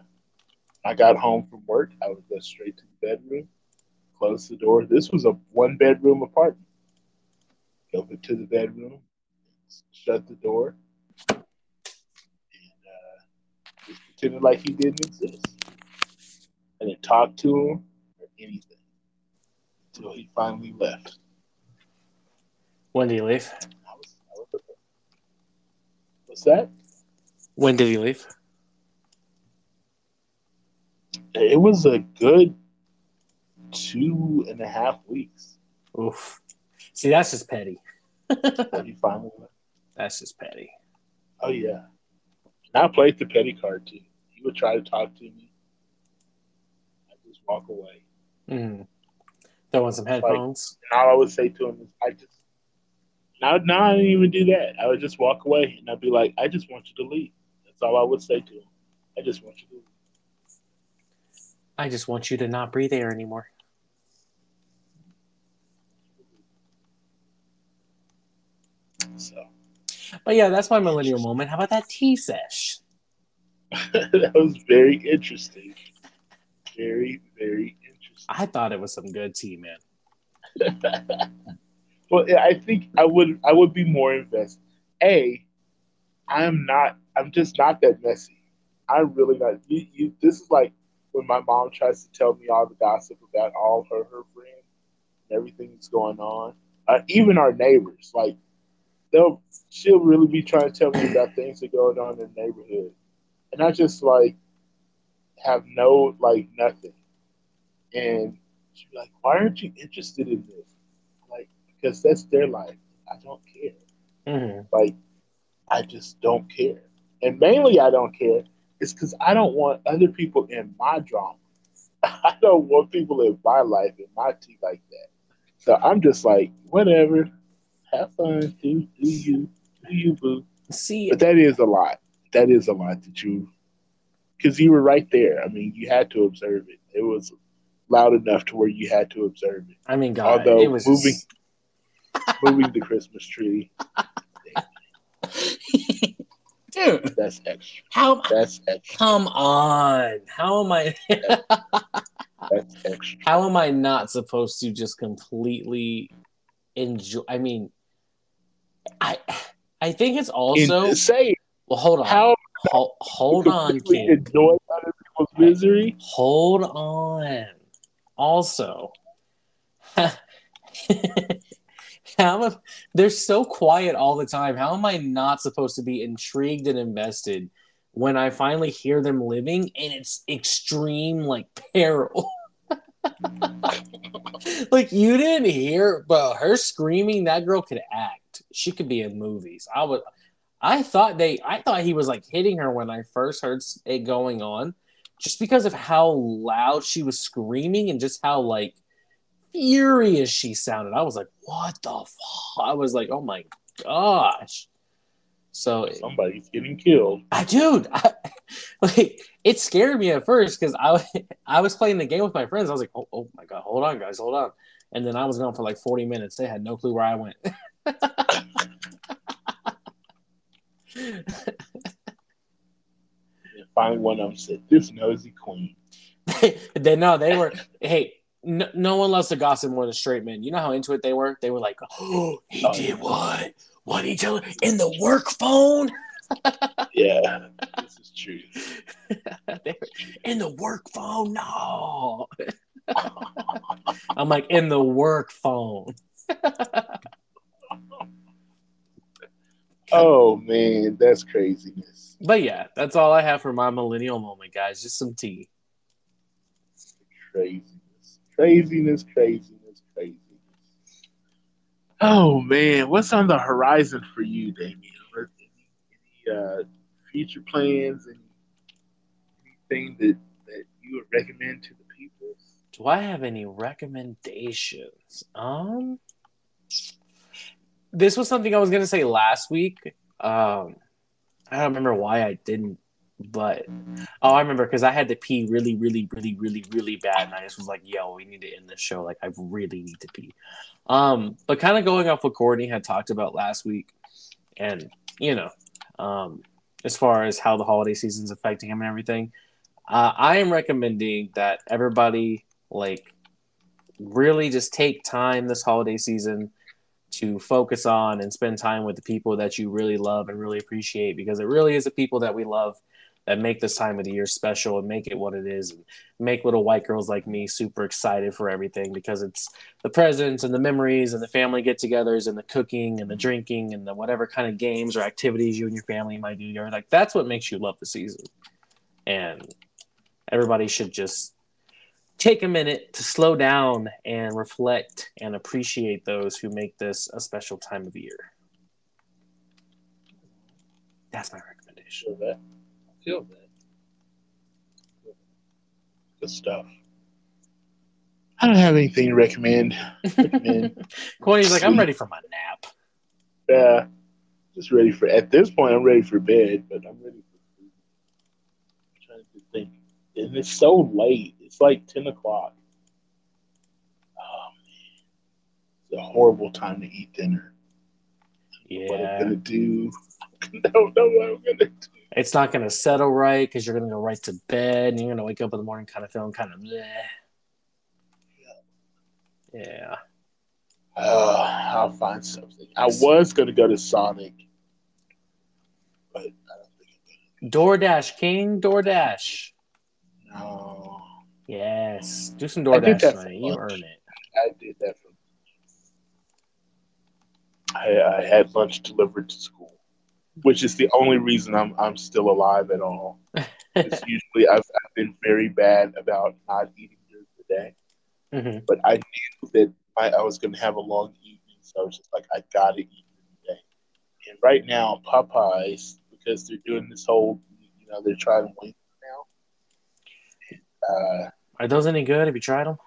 I got home from work. I would go straight to the bedroom, close the door. This was a one bedroom apartment. Go to the bedroom, shut the door, and uh, just pretended like he didn't exist. I didn't talk to him or anything until he finally left. When did he leave? I was, I was What's that? When did he leave? It was a good two and a half weeks Oof. See, that's just petty. finally. That's just petty. Oh yeah. And I played the petty card too. He would try to talk to me. I just walk away. Mm. Throw in some headphones. And all I would say to him is I just now, no, I didn't even do that. I would just walk away and I'd be like, I just want you to leave. All I would say to him. I just want you to. I just want you to not breathe air anymore. So But yeah, that's my millennial moment. How about that tea sesh? that was very interesting. Very, very interesting. I thought it was some good tea, man. well, I think I would I would be more invested. A, I'm not. I'm just not that messy. I'm really not. You, you, this is like when my mom tries to tell me all the gossip about all her her friends and everything that's going on. Uh, even our neighbors, like they'll she'll really be trying to tell me about things that going on in the neighborhood, and I just like have no like nothing. And she's like, "Why aren't you interested in this?" Like, because that's their life. I don't care. Mm-hmm. Like, I just don't care. And mainly, I don't care is because I don't want other people in my drama. I don't want people in my life in my tea like that. So I'm just like, whatever, have fun, do do you, do you, boo. See, But that is a lot. That is a lot that you, because you were right there. I mean, you had to observe it. It was loud enough to where you had to observe it. I mean, God, Although it was moving- Moving the Christmas tree, dude. that's extra. How? That's extra. Come on. How am I? That's extra. how am I not supposed to just completely enjoy? I mean, I I think it's also. Say well, hold on. how Hold, hold on, King. enjoy other people's misery. Hold on. Also, how am, they're so quiet all the time. How am I not supposed to be intrigued and invested when I finally hear them living and it's extreme like peril? like you didn't hear, but her screaming. That girl could act. She could be in movies. I would. I thought they. I thought he was like hitting her when I first heard it going on, just because of how loud she was screaming and just how like furious she sounded. I was like, "What the fuck?" I was like, "Oh my gosh!" So Somebody's getting killed. I, dude, I, like it scared me at first because I I was playing the game with my friends. I was like, oh, oh my god, hold on, guys, hold on. And then I was gone for like forty minutes. They had no clue where I went. Finally, one of them said, "This nosy queen." they no, they were. Hey, no, no one loves to gossip more than straight men. You know how into it they were. They were like, oh, he Oh, did yeah. what? What did he tell her in the work phone? Yeah, this is true. In the work phone? No. I'm like in the work phone. Oh man, that's craziness. But yeah, that's all I have for my millennial moment, guys. Just some tea. Craziness, craziness, craziness, craziness. Oh man, what's on the horizon for you, Damien? Any, any uh, future plans? Any, anything that that you would recommend to the people? Do I have any recommendations? Um, this was something I was gonna say last week. Um, I don't remember why I didn't, but oh, I remember because I had to pee really, really, really, really, really bad, and I just was like, "Yo, we need to end this show. Like, I really need to pee." Um, but kind of going off what Courtney had talked about last week, and you know, um, as far as how the holiday season's affecting him and everything, uh, I am recommending that everybody like really just take time this holiday season to focus on and spend time with the people that you really love and really appreciate because it really is the people that we love that make this time of the year special and make it what it is and make little white girls like me super excited for everything because it's the presents and the memories and the family get-togethers and the cooking and the drinking and the whatever kind of games or activities you and your family might do together like that's what makes you love the season and everybody should just take a minute to slow down and reflect and appreciate those who make this a special time of year. That's my recommendation. Feel that? I feel that. Good stuff. I don't have anything to recommend. recommend. Courtney's like, I'm ready for my nap. Yeah, just ready for. At this point, I'm ready for bed, but I'm ready for food. I'm trying to think, and it's so late. It's like ten o'clock. Oh man, it's a horrible time to eat dinner. Yeah. What I'm Yeah. gonna do? I don't know what I'm gonna do. It's not going to settle right because you're going to go right to bed and you're going to wake up in the morning kind of feeling kind of bleh. Yeah. Uh, I'll find something. I was going to go to Sonic, but I don't think DoorDash, King, DoorDash. No. Yes. Do some DoorDash tonight. You earn it. I did that for I, I had lunch delivered to school, which is the only reason I'm I'm still alive at all. It's usually I've, I've been very bad about not eating during the day, hmm but I knew that I, I was going to have a long evening, so I was just like, I got to eat during the day. And right now, Popeyes, because they're doing this whole, you know, they're trying to wings now. Uh, Are those any good? Have you tried them?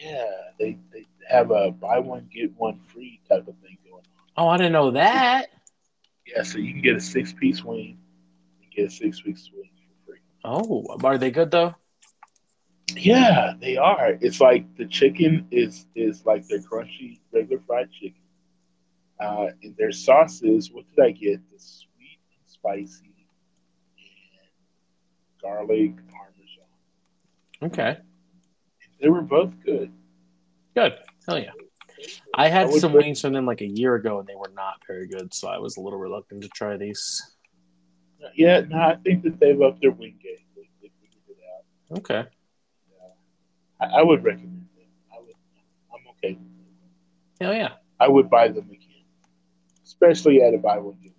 yeah, they, they have a buy one get one free type of thing going on. Oh, I didn't know that. Yeah, so you can get a six piece wing and get a six piece wing for free. Oh, are they good though? Yeah, they are. It's like the chicken is is like their crunchy regular fried chicken. Uh, and their sauces, what did I get? The sweet and spicy and garlic parmesan. Okay, They were both good. good. Hell yeah. I had would some wings from them like a year ago, and they were not very good, so I was a little reluctant to try these. Yeah, no, I think that they've upped their wing game. They, they figured it out. Okay. I, I would recommend them. I would. I'm okay. with them. Hell yeah. I would buy them again, especially at a buy one get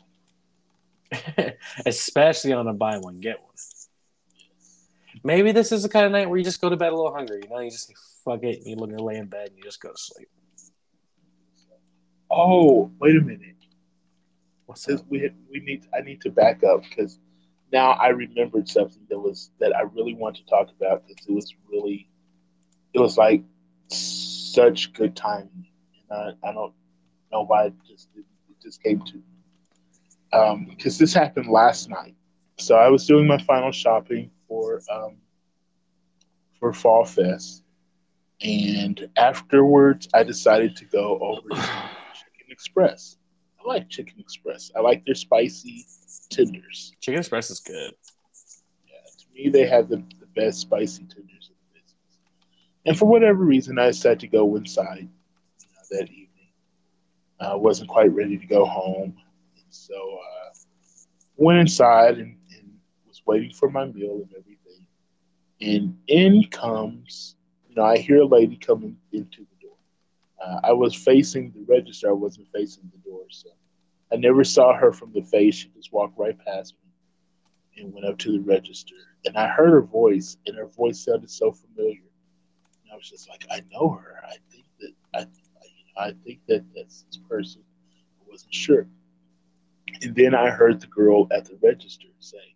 one. Especially on a buy one get one. Maybe this is the kind of night where you just go to bed a little hungry. You know, you just fuck it, and you look lay in bed and you just go to sleep. Oh, wait a minute. What's up? we we need I need to back up because now I remembered something that was that I really want to talk about because it was really it was like such good timing and I, I don't know why it just it, it just came to me um because this happened last night so I was doing my final shopping for um for Fall Fest and afterwards I decided to go over to Express. I like Chicken Express. I like their spicy tenders. Chicken Express is good. Yeah, to me, they have the, the best spicy tenders in the business. And for whatever reason, I decided to go inside you know, that evening. I wasn't quite ready to go home. And so uh, went inside and, and was waiting for my meal and everything. And in comes, you know, I hear a lady coming into the. Uh, I was facing the register. I wasn't facing the door, so I never saw her from the face. She just walked right past me and went up to the register. And I heard her voice, and her voice sounded so familiar. And I was just like, I know her. I think that I, you know, I think that that's this person. I wasn't sure. And then I heard the girl at the register say,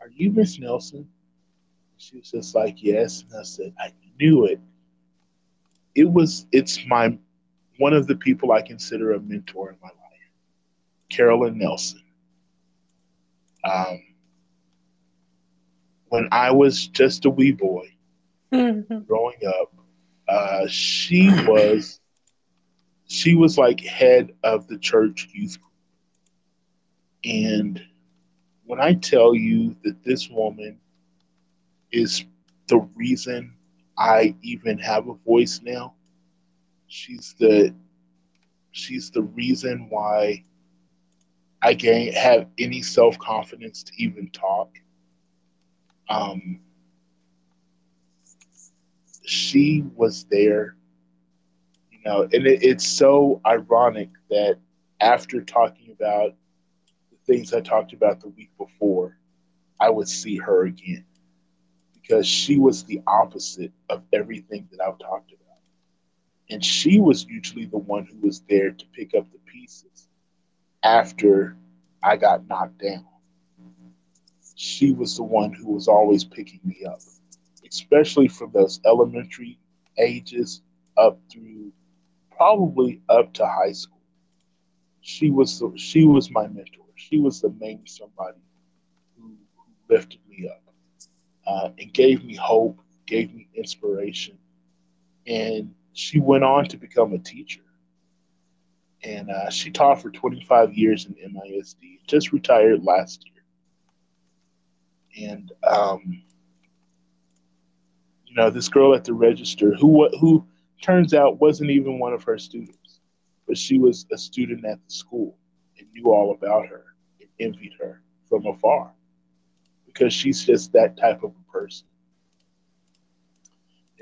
"Are you Miss Nelson?" She was just like, "Yes." And I said, "I knew it." It was. It's my one of the people I consider a mentor in my life, Carolyn Nelson. Um, when I was just a wee boy growing up, uh, she was she was like head of the church youth group. And when I tell you that this woman is the reason I even have a voice now, she's the she's the reason why I gain have any self confidence to even talk. Um, she was there, you know, and it, it's so ironic that after talking about the things I talked about the week before, I would see her again because she was the opposite of everything that I've talked about. And she was usually the one who was there to pick up the pieces after I got knocked down. She was the one who was always picking me up, especially from those elementary ages up through probably up to high school. She was the, she was my mentor. She was the main somebody who, who lifted me up uh, and gave me hope, gave me inspiration, and she went on to become a teacher. And uh, she taught for 25 years in MISD, just retired last year. and um, you know this girl at the register who who turns out wasn't even one of her students, but she was a student at the school and knew all about her and envied her from afar because she's just that type of person.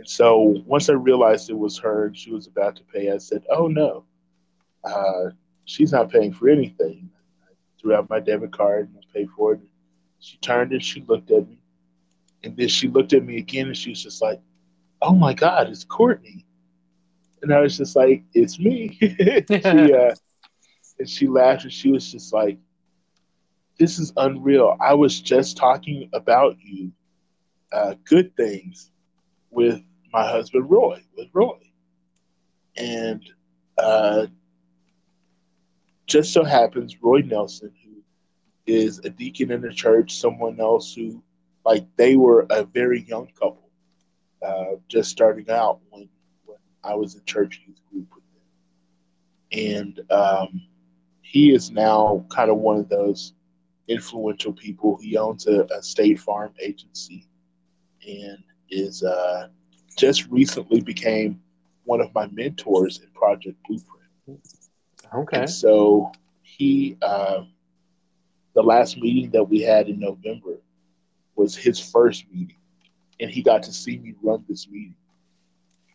And so once I realized it was her and she was about to pay, I said, "Oh no, uh, she's not paying for anything." I threw out my debit card and I paid for it. She turned and she looked at me, and then she looked at me again and she was just like, "Oh my God, it's Courtney!" And I was just like, "It's me." she, uh, and she laughed and she was just like, "This is unreal. I was just talking about you, uh, good things, with my husband Roy, with Roy, and uh, just so happens Roy Nelson, who is a deacon in the church, someone else who, like, they were a very young couple, uh, just starting out when when I was in church youth group with them, and um, he is now kind of one of those influential people. He owns a, a state farm agency, and is uh, just recently became one of my mentors in Project Blueprint. Okay. And so he, uh, the last meeting that we had in November was his first meeting, and he got to see me run this meeting.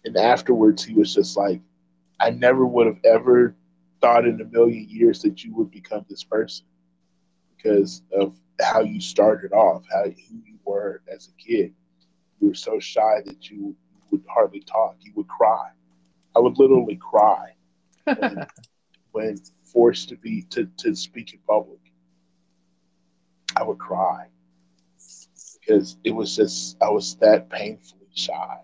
And afterwards, he was just like, I never would have ever thought in a million years that you would become this person because of how you started off, how who you were as a kid. You were so shy that you would hardly talk. You would cry. I would literally cry when, when forced to be to, to speak in public. I would cry because it was just I was that painfully shy.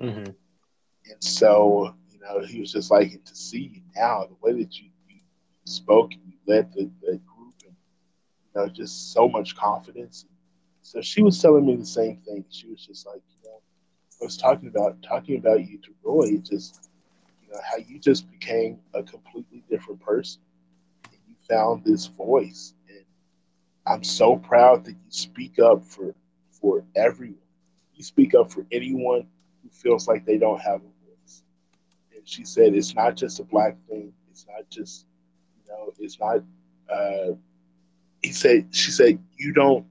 Mm-hmm. And so, you know, he was just like to see you now, the way that you, you spoke and you led the, the group and you know, just so much confidence. So she was telling me the same thing. She was just like, you know, I was talking about talking about you to Roy, just you know, how you just became a completely different person. And you found this voice. And I'm so proud that you speak up for for everyone. You speak up for anyone who feels like they don't have a voice. And she said it's not just a black thing. It's not just, you know, it's not uh he said she said you don't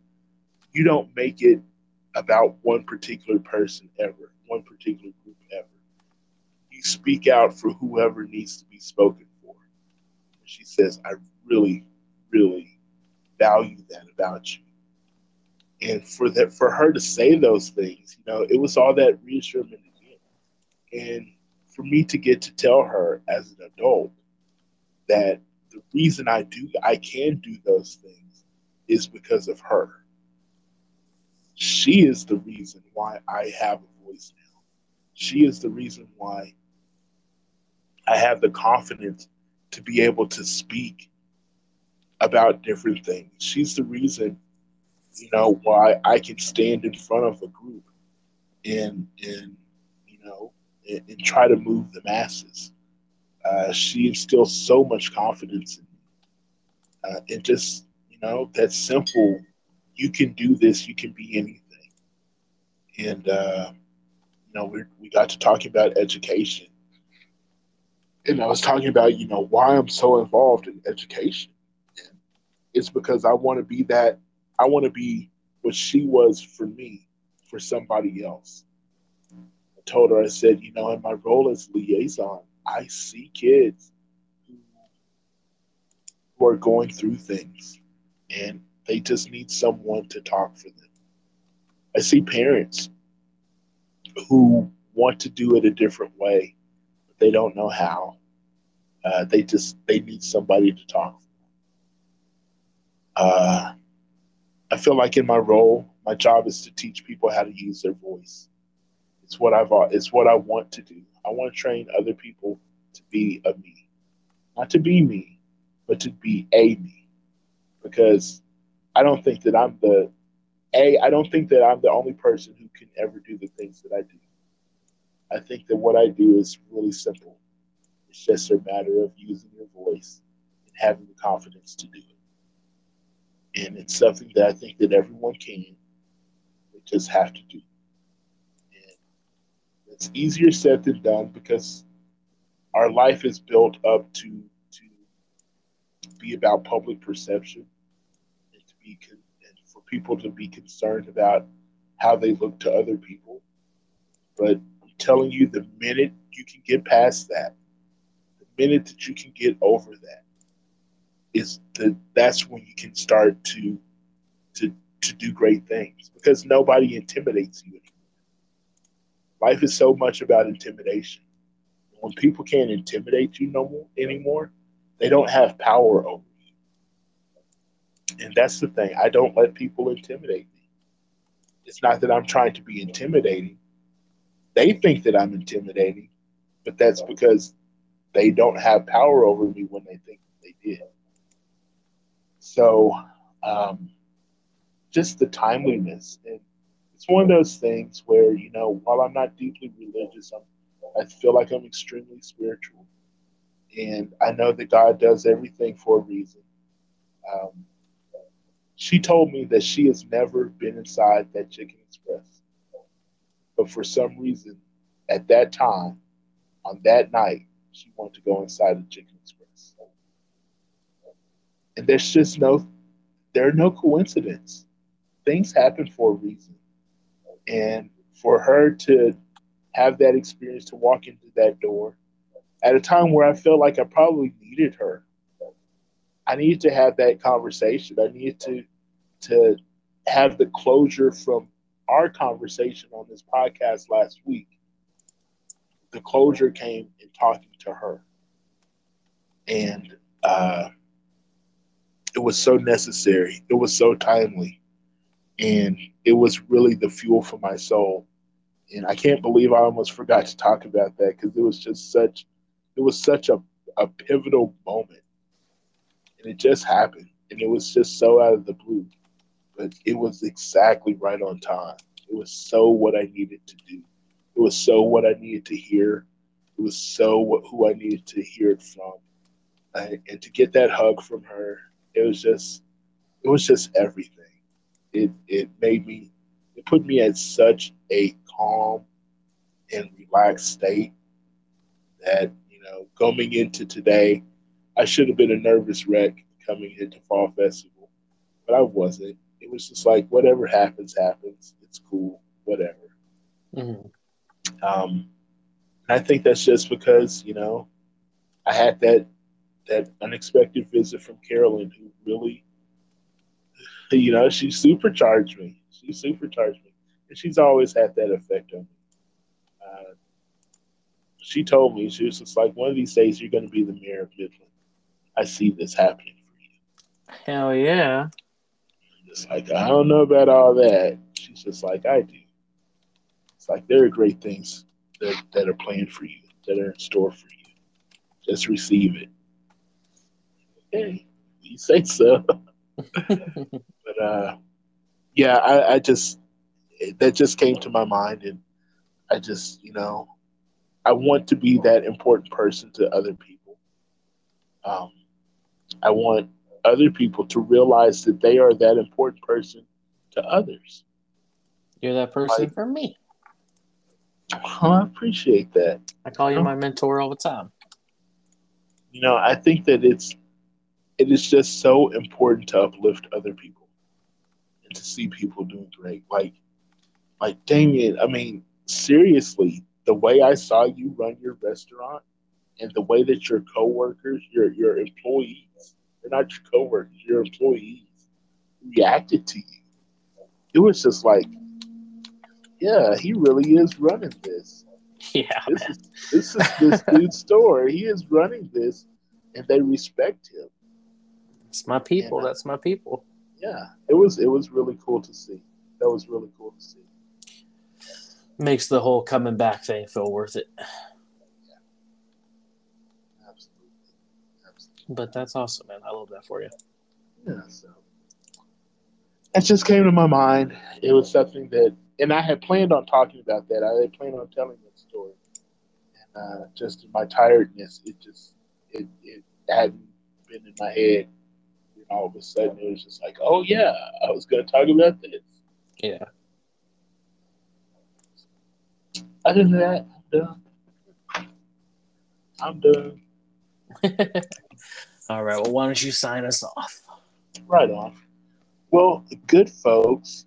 you don't make it about one particular person ever, one particular group ever. You speak out for whoever needs to be spoken for. She says, I really, really value that about you. And for that, for her to say those things, you know, it was all that reassurance again. And for me to get to tell her as an adult that the reason I do, I can do those things is because of her she is the reason why I have a voice now. She is the reason why I have the confidence to be able to speak about different things. She's the reason, you know, why I can stand in front of a group and and you know and, and try to move the masses. Uh, she instills so much confidence in me, uh, and just you know that simple you can do this, you can be anything. And, uh, you know, we, we got to talking about education. And I was talking about, you know, why I'm so involved in education. It's because I want to be that, I want to be what she was for me, for somebody else. I told her, I said, you know, in my role as liaison, I see kids who are going through things. And they just need someone to talk for them. I see parents who want to do it a different way, but they don't know how. Uh, they just they need somebody to talk. Uh, I feel like in my role, my job is to teach people how to use their voice. It's what I've it's what I want to do. I want to train other people to be a me, not to be me, but to be a me, because I don't think that I'm the a. I don't think that I'm the only person who can ever do the things that I do. I think that what I do is really simple. It's just a matter of using your voice and having the confidence to do it. And it's something that I think that everyone can. They just have to do. And it's easier said than done because our life is built up to to be about public perception be con- for people to be concerned about how they look to other people. But I'm telling you, the minute you can get past that, the minute that you can get over that, is the that's when you can start to to to do great things because nobody intimidates you anymore. Life is so much about intimidation. When people can't intimidate you no more anymore, they don't have power over you. And that's the thing. I don't let people intimidate me. It's not that I'm trying to be intimidating. They think that I'm intimidating, but that's because they don't have power over me when they think they did. So, um, just the timeliness. And it's one of those things where, you know, while I'm not deeply religious, I'm, I feel like I'm extremely spiritual. And I know that God does everything for a reason. Um, she told me that she has never been inside that Chicken Express. But for some reason, at that time, on that night, she wanted to go inside the Chicken Express. And there's just no, there are no coincidence things happen for a reason. And for her to have that experience to walk into that door at a time where I felt like I probably needed her. I needed to have that conversation. I needed to to have the closure from our conversation on this podcast last week. The closure came in talking to her. And uh, it was so necessary. It was so timely and it was really the fuel for my soul. And I can't believe I almost forgot to talk about that because it was just such, it was such a, a pivotal moment, and it just happened, and it was just so out of the blue, but it was exactly right on time. It was so what I needed to do. It was so what I needed to hear. It was so what, who I needed to hear it from, and, and to get that hug from her, it was just, it was just everything it it made me it put me at such a calm and relaxed state that you know coming into today i should have been a nervous wreck coming into fall festival but i wasn't it was just like whatever happens happens it's cool whatever mm-hmm. um i think that's just because you know i had that that unexpected visit from carolyn who really you know, she supercharged me. She supercharged me, and she's always had that effect on me. Uh, she told me she was just like, one of these days you're going to be the mayor of Midland. I see this happening for you. Hell yeah! It's like I don't know about all that. She's just like I do. It's like there are great things that that are planned for you, that are in store for you. Just receive it. Hey, you say so. but uh, yeah, I, I just that just came to my mind, and I just you know I want to be that important person to other people. Um, I want other people to realize that they are that important person to others. You're that person like, for me. Oh, I appreciate that. I call you my mentor all the time. You know, I think that it's it is just so important to uplift other people and to see people doing great. Like, like Damien, I mean, seriously, the way I saw you run your restaurant and the way that your coworkers, your your employees, they're not your coworkers, your employees reacted to you. It was just like, yeah, he really is running this. Yeah. This man. is this is this dude's store. He is running this and they respect him. It's my people. And, uh, That's my people. Yeah, it was it was really cool to see. That was really cool to see. Makes the whole coming back thing feel worth it. Yeah. Absolutely. Absolutely. But that's awesome, man. I love that for you. Yeah. So it just came to my mind. It was something that, and I had planned on talking about that. I had planned on telling that story, and uh, just in my tiredness, it just it it hadn't been in my head And all of a sudden it was just like, oh yeah, I was going to talk about this. Yeah. other than that, I'm done. I'm done. All right. Well, why don't you sign us off? Right on. Well, good folks,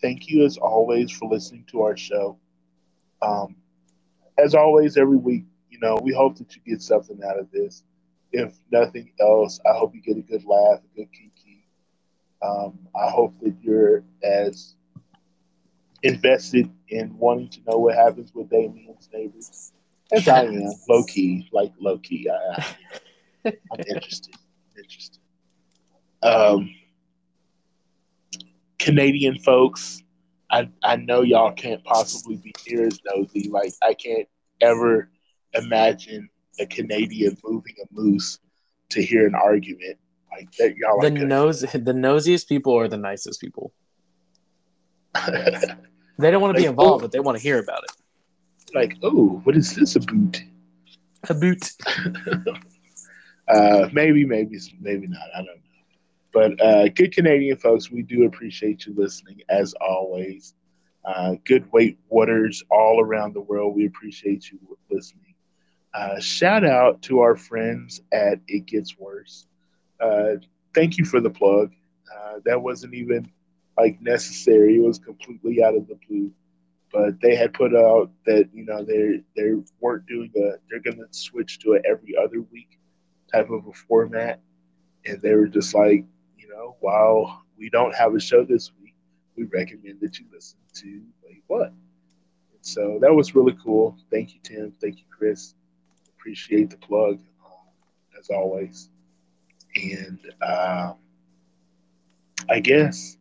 thank you as always for listening to our show. Um, as always, every week, you know, we hope that you get something out of this. If nothing else, I hope you get a good laugh, a good kiki. Um, I hope that you're as invested in wanting to know what happens with Damien's neighbors as I am, low key, like low key. I, I'm interested. Interested. Um, Canadian folks, I I know y'all can't possibly be near as nosy. Like I can't ever imagine a Canadian moving a moose to hear an argument like that. Y'all The nose, the nosiest people are the nicest people. They don't want to be involved, but they want to hear about it. like, oh, what is this about? A boot. Uh, maybe, maybe, maybe not. I don't know. But uh, good Canadian folks, we do appreciate you listening as always. Uh, good weight waters all around the world. We appreciate you listening. Uh, shout out to our friends at It Gets Worse. Uh, thank you for the plug. Uh, that wasn't even like necessary. It was completely out of the blue. But they had put out that you know they they weren't doing a they're to switch to a every other week type of a format, and they were just like you know while we don't have a show this week, we recommend that you listen to Wait What. And so that was really cool. Thank you, Tim. Thank you, Chris. Appreciate the plug um, as always. And uh, I guess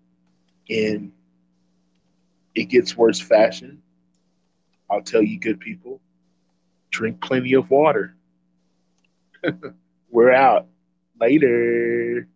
in it gets worse fashion, I'll tell you, good people, drink plenty of water. We're out. Later.